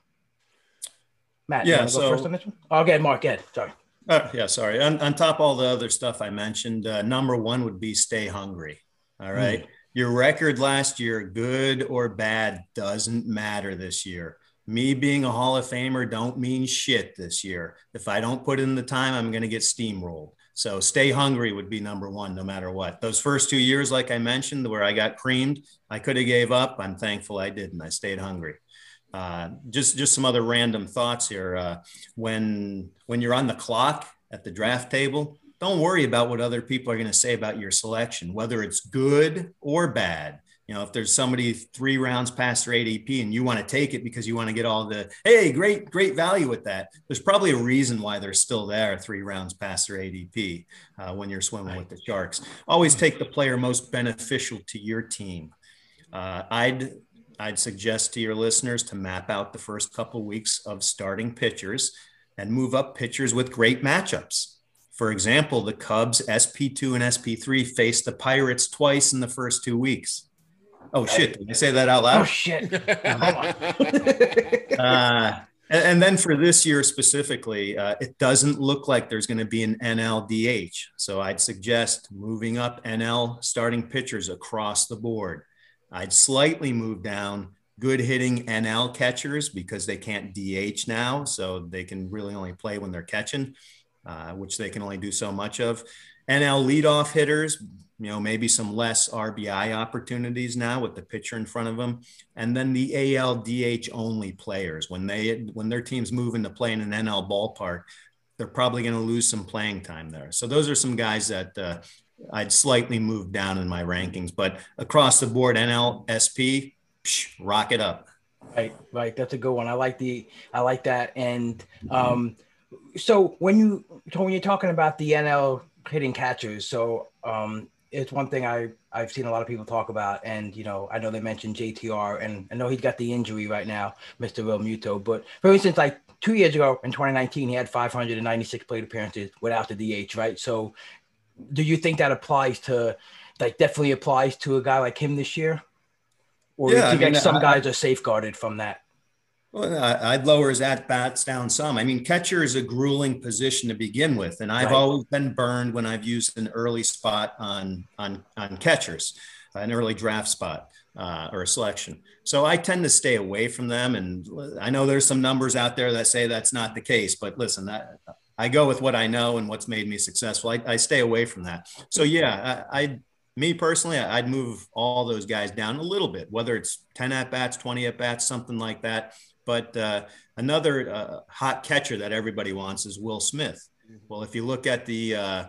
C: Matt,
D: Yeah,
C: you want to
D: so-
C: go first on this one? Oh, okay, Mark, Ed, sorry.
D: Uh, yeah, sorry. On, on top of all the other stuff I mentioned, uh, number one would be stay hungry. All right. Your record last year, good or bad, doesn't matter this year. Me being a Hall of Famer don't mean shit this year. If I don't put in the time, I'm going to get steamrolled. So stay hungry would be number one, no matter what. Those first two years, like I mentioned, where I got creamed, I could have gave up. I'm thankful I didn't. I stayed hungry. Uh, just just some other random thoughts here. Uh, when when you're on the clock at the draft table, don't worry about what other people are going to say about your selection, whether it's good or bad. You know, if there's somebody three rounds past their ADP and you want to take it because you want to get all the hey, great great value with that, there's probably a reason why they're still there three rounds past their ADP uh, when you're swimming with the sharks. Always take the player most beneficial to your team. Uh, I'd I'd suggest to your listeners to map out the first couple weeks of starting pitchers and move up pitchers with great matchups. For example, the Cubs SP2 and SP3 faced the Pirates twice in the first two weeks. Oh shit! Did I say that out loud?
C: Oh shit! Hold on.
D: Uh, and, and then for this year specifically, uh, it doesn't look like there's going to be an NLDH. So I'd suggest moving up NL starting pitchers across the board. I'd slightly move down good hitting NL catchers because they can't DH now. So they can really only play when they're catching, uh, which they can only do so much of. NL leadoff hitters, you know, maybe some less RBI opportunities now with the pitcher in front of them. And then the AL DH only players, when they when their teams move into playing an NL ballpark, they're probably going to lose some playing time there. So those are some guys that uh, I'd slightly move down in my rankings, but across the board, NL SP, psh, rock it up.
C: Right, right. That's a good one. I like the I like that. And um so when you when you're talking about the NL hitting catchers, so um it's one thing I I've seen a lot of people talk about, and you know I know they mentioned JTR, and I know he's got the injury right now, Mr. Realmuto. But for instance, like two years ago in 2019, he had 596 plate appearances without the DH, right? So do you think that applies to like definitely applies to a guy like him this year? Or do
D: Yeah,
C: you
D: I
C: think
D: mean,
C: like some
D: I-
C: guys are safeguarded from that?
D: Well, I- I'd lower his at bats down some. I mean, catcher is a grueling position to begin with, and I've
C: Right.
D: always been burned when I've used an early spot on on on catchers, an early draft spot uh, or a selection. So I tend to stay away from them. And I know there's some numbers out there that say that's not the case, but listen, that, I go with what I know and what's made me successful. I, I stay away from that. So yeah, I, I me personally, I'd move all those guys down a little bit, whether it's 10 at bats, 20 at bats, something like that. But uh, another uh, hot catcher that everybody wants is Will Smith. Well, if you look at the uh,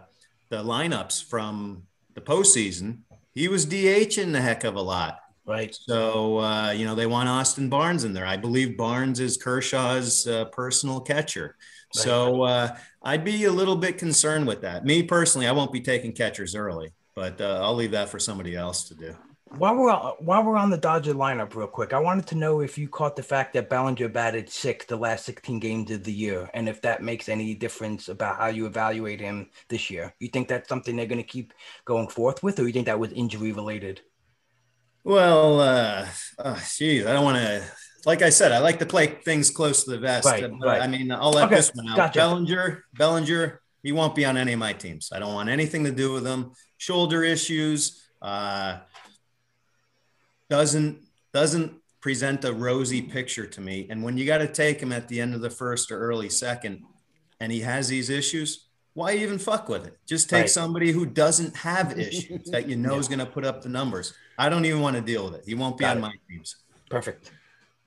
D: the lineups from the postseason, he was DHing the heck of a lot.
C: Right.
D: So uh, you know they want Austin Barnes in there. I believe Barnes is Kershaw's uh, personal catcher. So uh, I'd be a little bit concerned with that. Me personally, I won't be taking catchers early, but uh, I'll leave that for somebody else to do.
C: While we're on, while we're on the Dodger lineup, real quick, I wanted to know if you caught the fact that Bellinger batted six the last 16 games of the year, and if that makes any difference about how you evaluate him this year. You think that's something they're going to keep going forth with, or you think that was injury related?
D: Well, uh, uh, geez, I don't want to. Like I said, I like to play things close to the vest.
C: Right,
D: but,
C: right.
D: I mean, I'll let
C: Okay,
D: this one out.
C: gotcha.
D: Bellinger, Bellinger, he won't be on any of my teams. I don't want anything to do with him. Shoulder issues. Uh, doesn't doesn't present a rosy picture to me. And when you got to take him at the end of the first or early second, and he has these issues, why even fuck with it? Just take
C: Right.
D: somebody who doesn't have issues that you know is going to put up the numbers. I don't even want to deal with it. He won't be
C: Got
D: on
C: it.
D: my teams.
C: Perfect.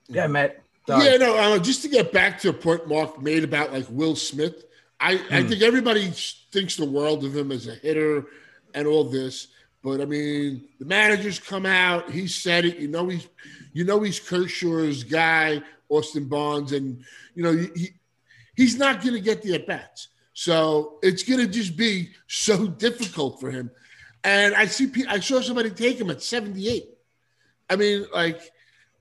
C: Yeah, Matt. Sorry.
E: Yeah, no. Uh, just to get back to a point Mark made about like Will Smith, I, I
C: Hmm.
E: think everybody thinks the world of him as a hitter and all this. But I mean, the managers come out. He said it. You know he's, you know he's Kershaw's guy, Austin Barnes, and you know he he's not going to get the at bats. So it's going to just be so difficult for him. And I see, I saw somebody take him at 78. I mean, like,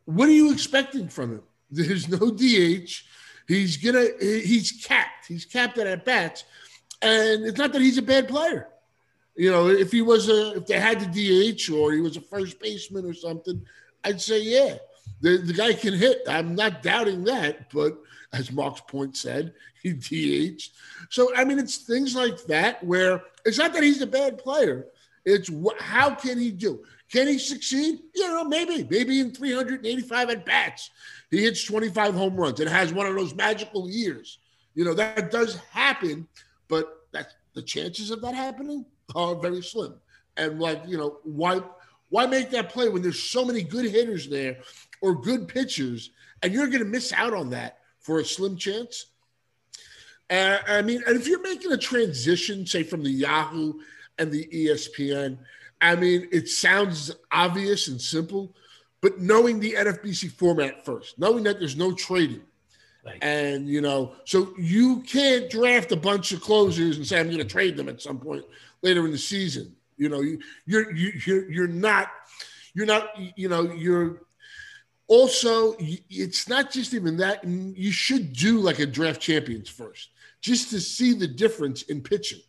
E: what are you expecting from him? There's no DH. He's gonna, he's capped. He's capped at at bats. And it's not that he's a bad player. You know, if he was a, if they had the DH or he was a first baseman or something, I'd say yeah, the the guy can hit. I'm not doubting that, but as Mark's point said, he DH. So I mean, it's things like that where it's not that he's a bad player. It's wh- how can he do? Can he succeed? You know, maybe, maybe in 385 at bats, he hits 25 home runs and has one of those magical years. You know, that does happen, but that the chances of that happening are very slim. And like, you know, why why make that play when there's so many good hitters there or good pitchers, and you're going to miss out on that for a slim chance? Uh, I mean, and if you're making a transition, say from the Yahoo and the ESPN, I mean, it sounds obvious and simple, but knowing the NFBC format first, knowing that there's no trading, Right. And you know, so you can't draft a bunch of closers and say I'm going to trade them at some point later in the season. You know, you, you're you, you're you're not you're not you know you're also it's not just even that. You should do like a draft champions first, just to see the difference in pitching.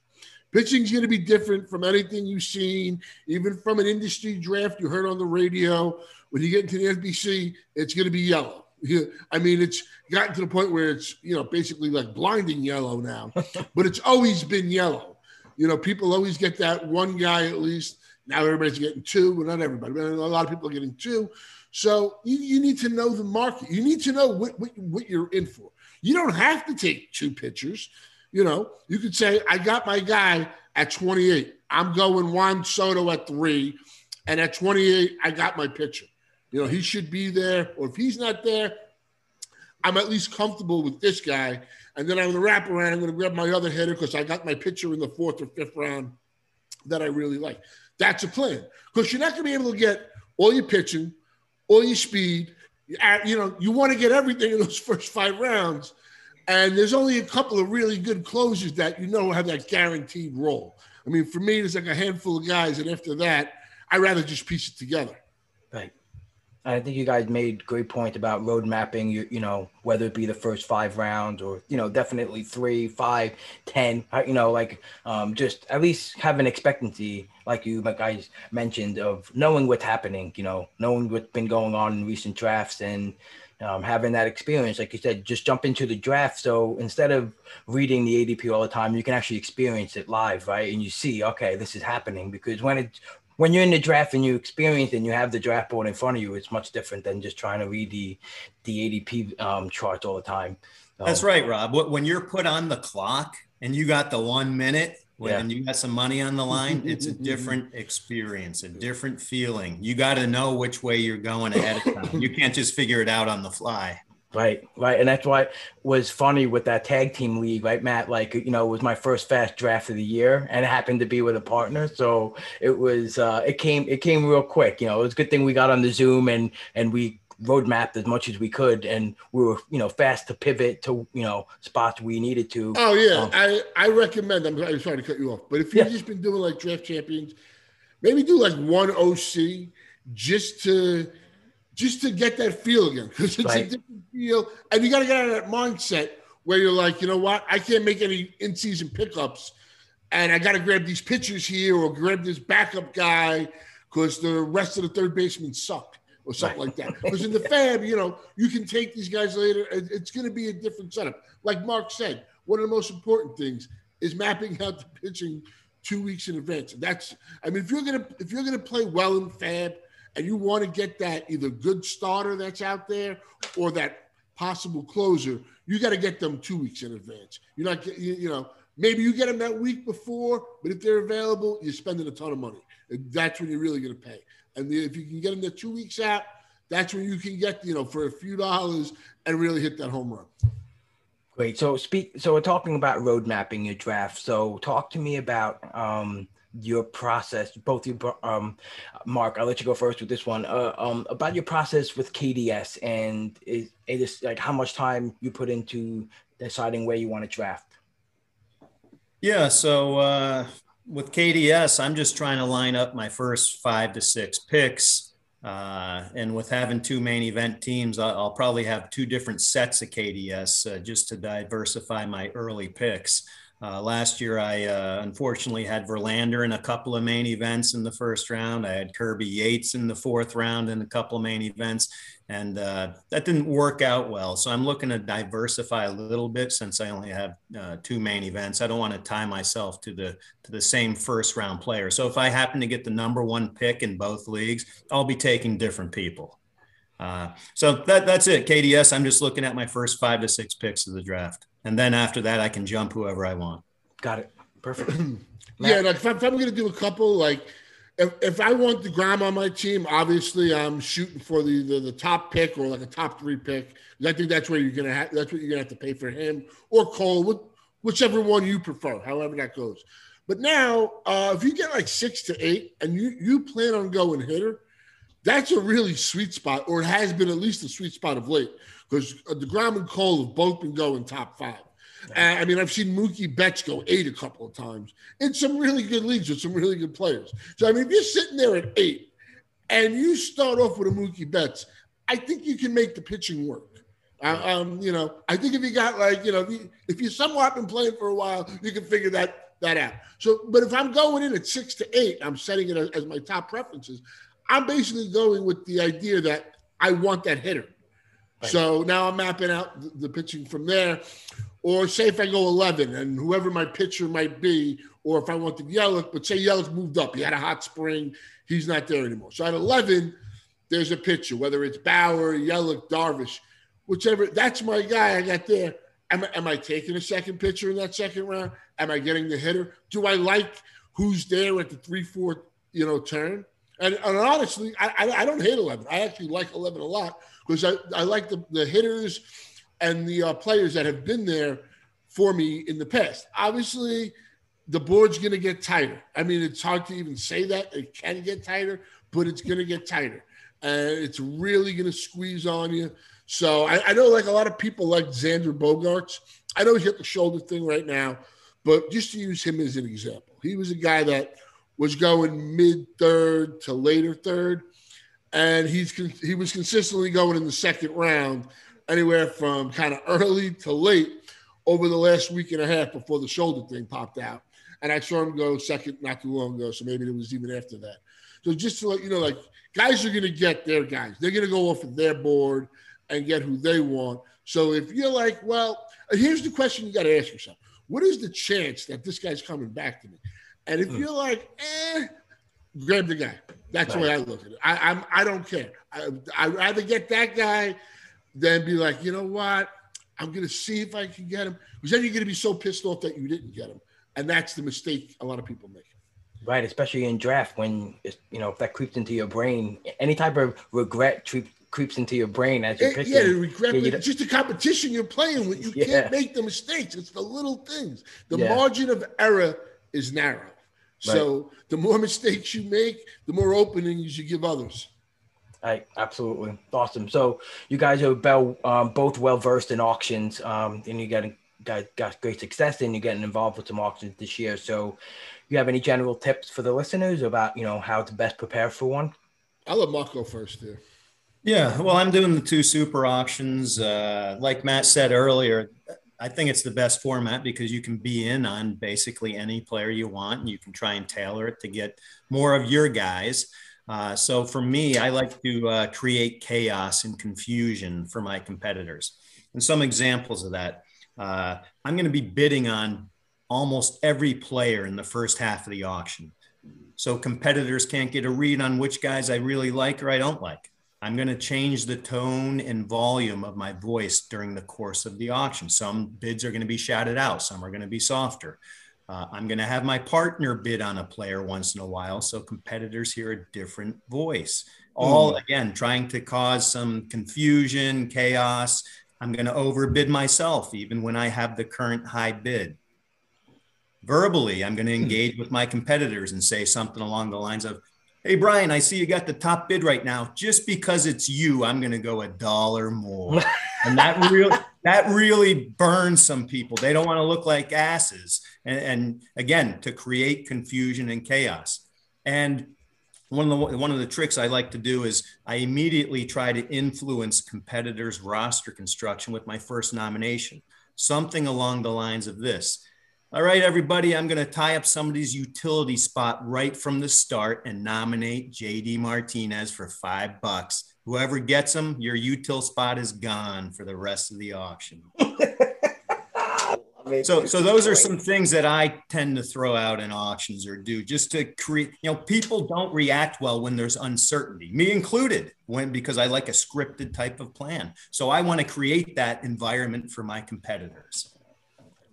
E: Pitching is going to be different from anything you've seen, even from an industry draft you heard on the radio. When you get into the NBC, it's going to be yellow I mean, it's gotten to the point where it's you know basically like blinding yellow now, but it's always been yellow. You know, people always get that one guy at least. Now everybody's getting two, well, not everybody, but a lot of people are getting two. So you, you need to know the market. You need to know what, what, what you're in for. You don't have to take two pitchers. You know, you could say, I got my guy at 28. I'm going Juan Soto at three. And at 28, I got my pitcher. You know, he should be there. Or if he's not there, I'm at least comfortable with this guy. And then I'm to wrap around. I'm going to grab my other hitter because I got my pitcher in the fourth or fifth round that I really like. That's a plan because you're not going to be able to get all your pitching, all your speed. Uh, you know, you want to get everything in those first five rounds. And there's only a couple of really good closers that you know have that guaranteed role. I mean, for me, there's like a handful of guys, and after that, I'd rather just piece it together.
C: Right. I think you guys made great point about road mapping. You, you know, whether it be the first five rounds or you know definitely three, five, ten. Uh, you know, like um, just at least have an expectancy, like you guys mentioned, of knowing what's happening. You know, knowing what's been going on in recent drafts and um, having that experience. Like you said, just jump into the draft. So instead of reading the ADP all the time, you can actually experience it live, right? And you see, okay, this is happening because when it when you're in the draft and you experience and you have the draft board in front of you, it's much different than just trying to read the the ADP um, charts all the time.
D: Um, That's right, Rob. When you're put on the clock and you got the one minute when yeah. you got some money on the line, it's a different experience, a different feeling. You got to know which way you're going ahead of time. You can't just figure it out on the fly.
C: Right, right, and that's why it was funny with that tag team league, right, Matt? Like, you know, it was my first fast draft of the year, and it happened to be with a partner, so it was uh, it came it came real quick. You know, it was a good thing we got on the Zoom and and we roadmapped as much as we could, and we were you know fast to pivot to you know spots we needed to.
E: Oh yeah, um, I I recommend. I'm, I'm sorry to cut you off, but if you've yeah. just been doing like draft champions, maybe do like one OC just to just to get that feel again because it's right. a different feel, and you got to get out of that mindset where you're like, you know what, I can't make any in-season pickups, and I got to grab these pitchers here or grab this backup guy because the rest of the third basemen suck or something right. like that. Because in the fab, you know, you can take these guys later. It's going to be a different setup. Like Mark said, one of the most important things is mapping out the pitching two weeks in advance. That's, I mean, if you're gonna if you're gonna play well in fab and you want to get that either good starter that's out there or that possible closer, you got to get them two weeks in advance. You're not, you, know, maybe you get them that week before, but if they're available, you're spending a ton of money. That's when you're really going to pay. And if you can get them there two weeks out, that's when you can get, you know, for a few dollars and really hit that home run.
C: Great. So speak. So we're talking about road mapping your draft. So talk to me about um, your process, both you, um, Mark. I'll let you go first with this one. Uh, um, about your process with KDS and it is like how much time you put into deciding where you want to draft.
D: Yeah. So uh, with KDS, I'm just trying to line up my first five to six picks. Uh, and with having two main event teams, I'll, I'll probably have two different sets of KDS uh, just to diversify my early picks. Uh, last year, I uh, unfortunately had Verlander in a couple of main events in the first round. I had Kirby Yates in the fourth round in a couple of main events, and uh, that didn't work out well. So I'm looking to diversify a little bit since I only have uh, two main events. I don't want to tie myself to the to the same first round player. So if I happen to get the number one pick in both leagues, I'll be taking different people. Uh, so that that's it. KDS. I'm just looking at my first five to six picks of the draft and then after that, I can jump whoever I want.
C: Got it. Perfect.
E: yeah, like if, I, am going to do a couple, like if, if I want deGrom on my team, obviously I'm shooting for the, the, the top pick or like a top three pick. I think that's where you're gonna have that's what you're gonna have to pay for him or Cole, whichever one you prefer, however that goes. But now, uh, if you get like six to eight and you you plan on going hitter, that's a really sweet spot, or it has been at least a sweet spot of late because uh, DeGrom and Cole have both been going top five. Yeah. I mean, I've seen Mookie Betts go eight a couple of times in some really good leagues with some really good players. So, I mean, if you're sitting there at eight and you start off with a Mookie Betts, I think you can make the pitching work. Uh, um, you know, I think if you got like, you know, if you somewhat been playing for a while, you can figure that that out. So, but if I'm going in at six to eight, I'm setting it as, as my top preferences. I'm basically going with the idea that I want that hitter. So now I'm mapping out the, pitching from there. Or say if I go 11 and whoever my pitcher might be, or if I want to Yelich, but say Yelich moved up, he had a hot spring, he's not there anymore. So at 11, there's a pitcher, whether it's Bauer, Yelich, Darvish, whichever. That's my guy I got there. Am, am I taking a second pitcher in that second round? Am I getting the hitter? Do I like who's there at the three, four, you know, turn? And, and honestly, I, I, I don't hate 11. I actually like 11 a lot because I, I like the, the hitters and the uh, players that have been there for me in the past. Obviously, the board's going to get tighter. I mean, it's hard to even say that. It can get tighter, but it's going to get tighter. And it's really going to squeeze on you. So I, I, know like a lot of people like Xander Bogaerts. I know he's got the shoulder thing right now, but just to use him as an example, he was a guy that was going mid third to later third and he's he was consistently going in the second round, anywhere from kind of early to late over the last week and a half before the shoulder thing popped out. And I saw him go second not too long ago, so maybe it was even after that. So just to let you know, like guys are going to get their guys. They're going to go off of their board and get who they want. So if you're like, well, here's the question you got to ask yourself: What is the chance that this guy's coming back to me? And if hmm. you're like, eh, grab the guy. That's right. the way I look at it. I, I'm I don't care. I I'd rather get that guy than be like, you know what? I'm gonna see if I can get him. Because then you're gonna be so pissed off that you didn't get him. And that's the mistake a lot of people make.
C: Right, especially in draft when you know if that creeps into your brain, any type of regret tre- creeps into your brain as you're eh, picking.
E: Yeah, regret, yeah, just the competition you're playing with. You yeah. can't make the mistakes. It's the little things. The yeah. margin of error is narrow. So the more mistakes you make, the more openings you give others.
C: Right, absolutely awesome. So you guys are well, um, both well versed in auctions, um, and you got got got great success, and you're getting involved with some auctions this year. So, you have any general tips for the listeners about you know how to best prepare for one?
E: I'll let Mark go first there.
D: Yeah, well, I'm doing the two super auctions. Uh, like Matt said earlier, I think it's the best format because you can be in on basically any player you want and you can try and tailor it to get more of your guys. Uh, so for me, I like to uh, create chaos and confusion for my competitors. And some examples of that uh, I'm going to be bidding on almost every player in the first half of the auction. So competitors can't get a read on which guys I really like or I don't like. I'm going to change the tone and volume of my voice during the course of the auction. Some bids are going to be shouted out, some are going to be softer. Uh, I'm going to have my partner bid on a player once in a while so competitors hear a different voice. All mm. again, trying to cause some confusion, chaos. I'm going to overbid myself even when I have the current high bid. Verbally, I'm going to hmm. engage with my competitors and say something along the lines of, Hey, Brian, I see you got the top bid right now. Just because it's you, I'm going to go a dollar more. and that really, that really burns some people. They don't want to look like asses. And, and again, to create confusion and chaos. And one of the one of the tricks I like to do is I immediately try to influence competitors' roster construction with my first nomination. Something along the lines of this All right, everybody, I'm going to tie up somebody's utility spot right from the start and nominate JD Martinez for five bucks. Whoever gets him, your util spot is gone for the rest of the auction. so, so those are some things that I tend to throw out in auctions or do just to create. You know, people don't react well when there's uncertainty, me included, when because I like a scripted type of plan. So I want to create that environment for my competitors.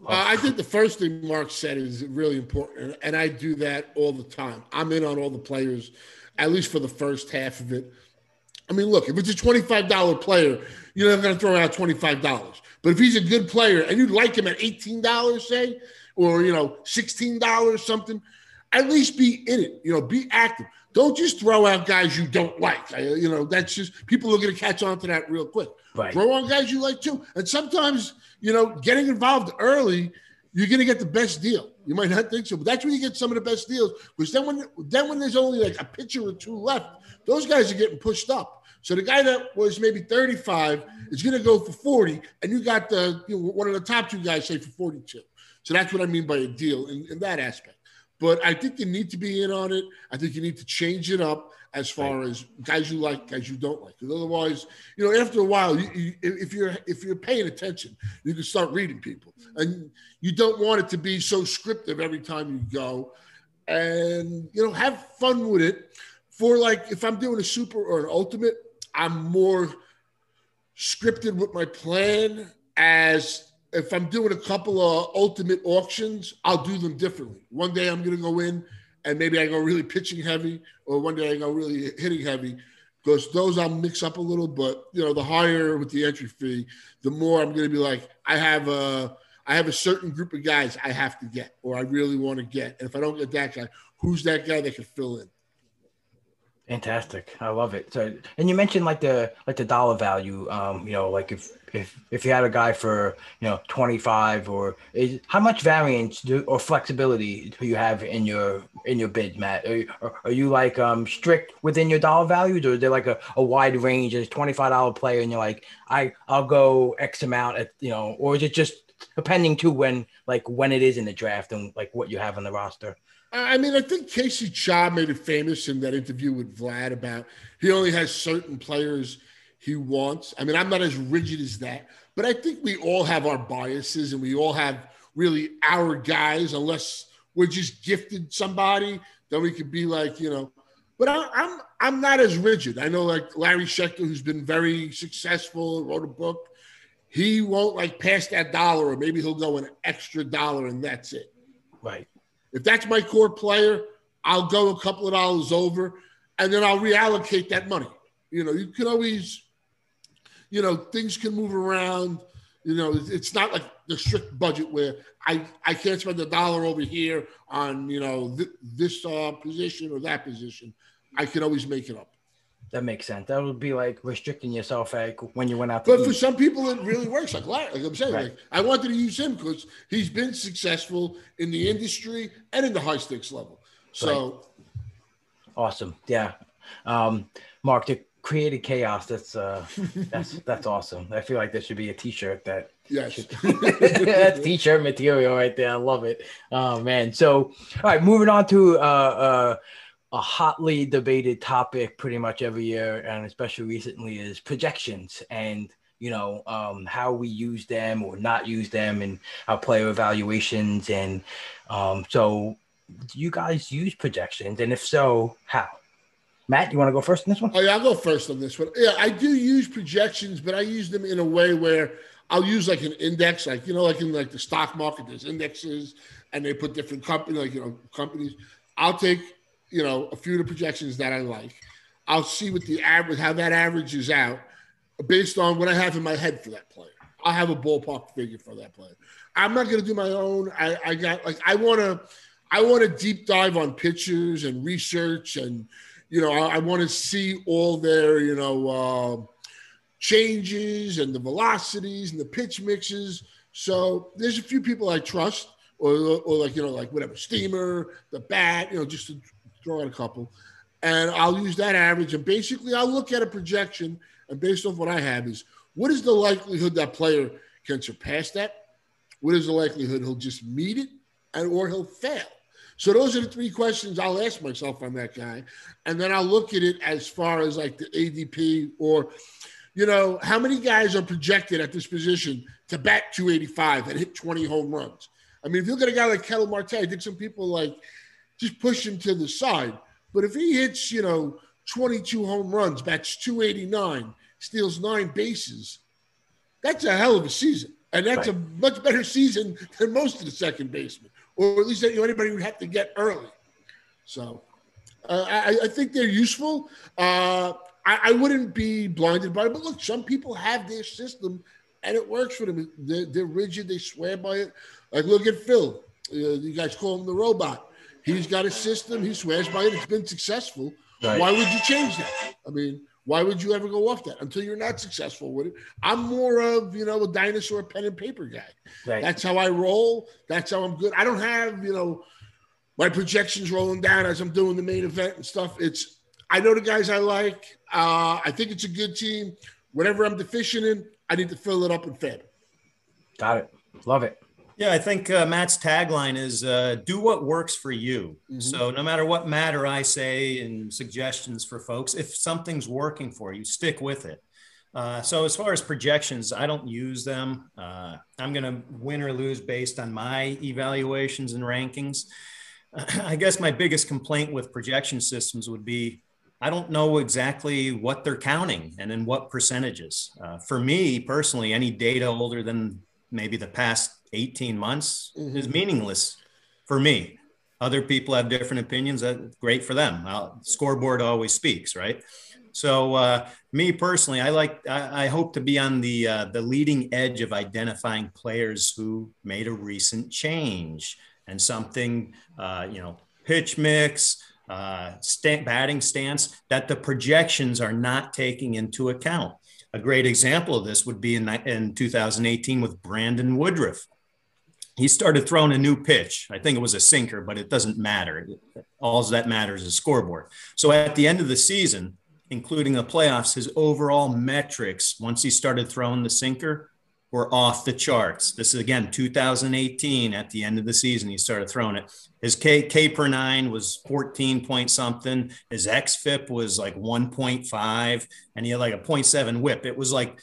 E: Uh, I think the first thing Mark said is really important, and I do that all the time. I'm in on all the players, at least for the first half of it. I mean, look, if it's a $25 player, you're not going to throw out $25. But if he's a good player and you like him at $18, say, or, you know, $16, something, at least be in it, you know, be active. Don't just throw out guys you don't like. I, you know, that's just people are going to catch on to that real quick. Right. Throw on guys you like too. And sometimes, you know, getting involved early, you're going to get the best deal. You might not think so, but that's when you get some of the best deals. Because then when then when there's only like a pitcher or two left, those guys are getting pushed up. So the guy that was maybe 35 is going to go for 40, and you got the you know, one of the top two guys say for 42. So that's what I mean by a deal in, in that aspect. But I think you need to be in on it. I think you need to change it up as far right. as guys you like, guys you don't like. Because otherwise, you know, after a while, you, you, if you're if you're paying attention, you can start reading people, mm-hmm. and you don't want it to be so scriptive every time you go. And you know, have fun with it. For like, if I'm doing a super or an ultimate, I'm more scripted with my plan as if I'm doing a couple of ultimate auctions, I'll do them differently. One day I'm going to go in and maybe I go really pitching heavy, or one day I go really hitting heavy, because those I'll mix up a little. But you know, the higher with the entry fee, the more I'm going to be like, I have a, I have a certain group of guys I have to get, or I really want to get, and if I don't get that guy, who's that guy that can fill in?
C: Fantastic. I love it. So, and you mentioned like the like the dollar value. Um, you know, like if if if you had a guy for you know twenty five or is, how much variance do, or flexibility do you have in your in your bid, Matt? Are, are, are you like um strict within your dollar values, or is there like a, a wide range? Is twenty five dollar player, and you're like, I I'll go X amount at you know, or is it just depending to when like when it is in the draft and like what you have on the roster?
E: I mean, I think Casey Cha made it famous in that interview with Vlad about he only has certain players he wants. I mean, I'm not as rigid as that, but I think we all have our biases and we all have really our guys, unless we're just gifted somebody, then we could be like, you know. But I, I'm I'm not as rigid. I know like Larry Schechter, who's been very successful, wrote a book. He won't like pass that dollar, or maybe he'll go an extra dollar, and that's it.
C: Right.
E: If that's my core player, I'll go a couple of dollars over and then I'll reallocate that money. You know, you can always, you know, things can move around. You know, it's not like the strict budget where I, I can't spend a dollar over here on, you know, th- this uh, position or that position. I can always make it up.
C: That makes sense. That would be like restricting yourself like when you went out.
E: but
C: eat.
E: for some people, it really works. Like, like I'm saying, right. like, I wanted to use him because he's been successful in the industry and in the high stakes level. So right.
C: awesome, yeah. Um, Mark, the created chaos. That's uh, that's that's awesome. I feel like there should be a T-shirt that.
E: Yes,
C: should... that's T-shirt material right there. I love it. Oh man. So all right, moving on to uh, uh a hotly debated topic pretty much every year, and especially recently, is projections and you know um, how we use them or not use them and our player evaluations. And um, so, do you guys use projections? And if so, how? Matt, you want to go first on this one?
E: Oh yeah, I'll go first on this one. Yeah, I do use projections, but I use them in a way where I'll use like an index, like you know, like in like the stock market, there's indexes, and they put different companies, like you know, companies. I'll take you know, a few of the projections that I like. I'll see what the average, how that averages out based on what I have in my head for that player. I'll have a ballpark figure for that player. I'm not going to do my own. I, I got like I want to, I want to deep dive on pictures and research, and you know, I, I want to see all their you know uh, changes and the velocities and the pitch mixes. So there's a few people I trust, or or like you know like whatever steamer, the bat, you know, just to throw out a couple, and I'll use that average. And basically, I'll look at a projection, and based off what I have, is what is the likelihood that player can surpass that? What is the likelihood he'll just meet it? and or he'll fail. So those are the three questions I'll ask myself on that guy, and then I'll look at it as far as like the ADP or, you know, how many guys are projected at this position to bat 285 and hit 20 home runs. I mean, if you look at a guy like Ketel Marte, I think some people like just push him to the side. But if he hits, you know, 22 home runs, bats 289, steals nine bases, that's a hell of a season. And that's right. a much better season than most of the second basemen, or at least you know, anybody would have to get early. So uh, I, I, think they're useful. Uh, I, I, wouldn't be blinded by it, but look, some people have their system and it works for them. They're, they're rigid, they swear by it. Like, look at Phil. Uh, you guys call him the robot. He's got a system, he swears by it, it's been successful. Right. Why would you change that? I mean, why would you ever go off that until you're not successful with it? I'm more of, you know, a dinosaur pen and paper guy. Right. That's how I roll. That's how I'm good. I don't have, you know, my projections rolling down as I'm doing the main event and stuff. It's, I know the guys I like. Uh, I think it's a good team. Whatever I'm deficient in, I need to fill it up and Fed.
C: Got it. Love it.
D: Yeah, I think uh, Matt's tagline is uh, "Do what works for you." Mm-hmm. So no matter what matter I say and suggestions for folks, if something's working for you, stick with it. Uh, so as far as projections, I don't use them. Uh, I'm going to win or lose based on my evaluations and rankings. I guess my biggest complaint with projection systems would be I don't know exactly what they're counting and in what percentages. Uh, for me personally, any data older than maybe the past 18 months mm-hmm. is meaningless for me. Other people have different opinions. That's great for them. I'll, scoreboard always speaks, right? So, uh, me personally, I like. I, I, hope to be on the uh, the leading edge of identifying players who made a recent change and something, uh, you know, pitch mix, uh, st- batting stance that the projections are not taking into account. A great example of this would be in, in 2018 with Brandon Woodruff he started throwing a new pitch. I think it was a sinker, but it doesn't matter. All that matters is scoreboard. So at the end of the season, including the playoffs, his overall metrics, once he started throwing the sinker, were off the charts. This is again 2018 at the end of the season. He started throwing it. His K, K per nine was 14 point something. His XFIP was like 1.5, and he had like a 0.7 whip. It was like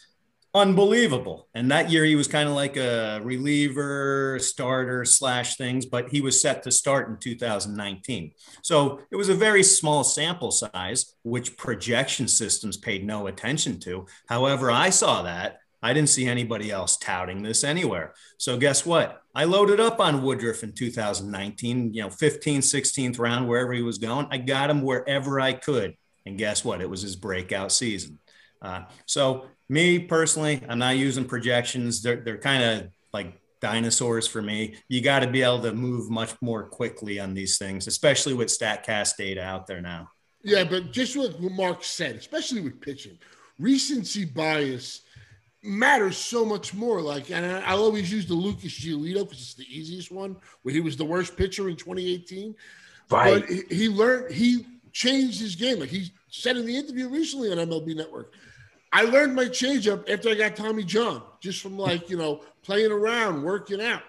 D: unbelievable. And that year he was kind of like a reliever, starter slash things, but he was set to start in 2019. So it was a very small sample size, which projection systems paid no attention to. However, I saw that. I didn't see anybody else touting this anywhere. So guess what? I loaded up on Woodruff in 2019, you know, 15th, 16th round, wherever he was going. I got him wherever I could. And guess what? It was his breakout season. Uh, so me personally, I'm not using projections. They're, they're kind of like dinosaurs for me. You got to be able to move much more quickly on these things, especially with StatCast data out there now.
E: Yeah, but just what Mark said, especially with pitching, recency bias matters so much more. Like, and I, will always use the Lucas Giolito because it's the easiest one, where he was the worst pitcher in 2018. Right. But he, he learned, he changed his game. Like he said in the interview recently on MLB Network, I learned my changeup after I got Tommy John, just from like, you know, playing around, working out.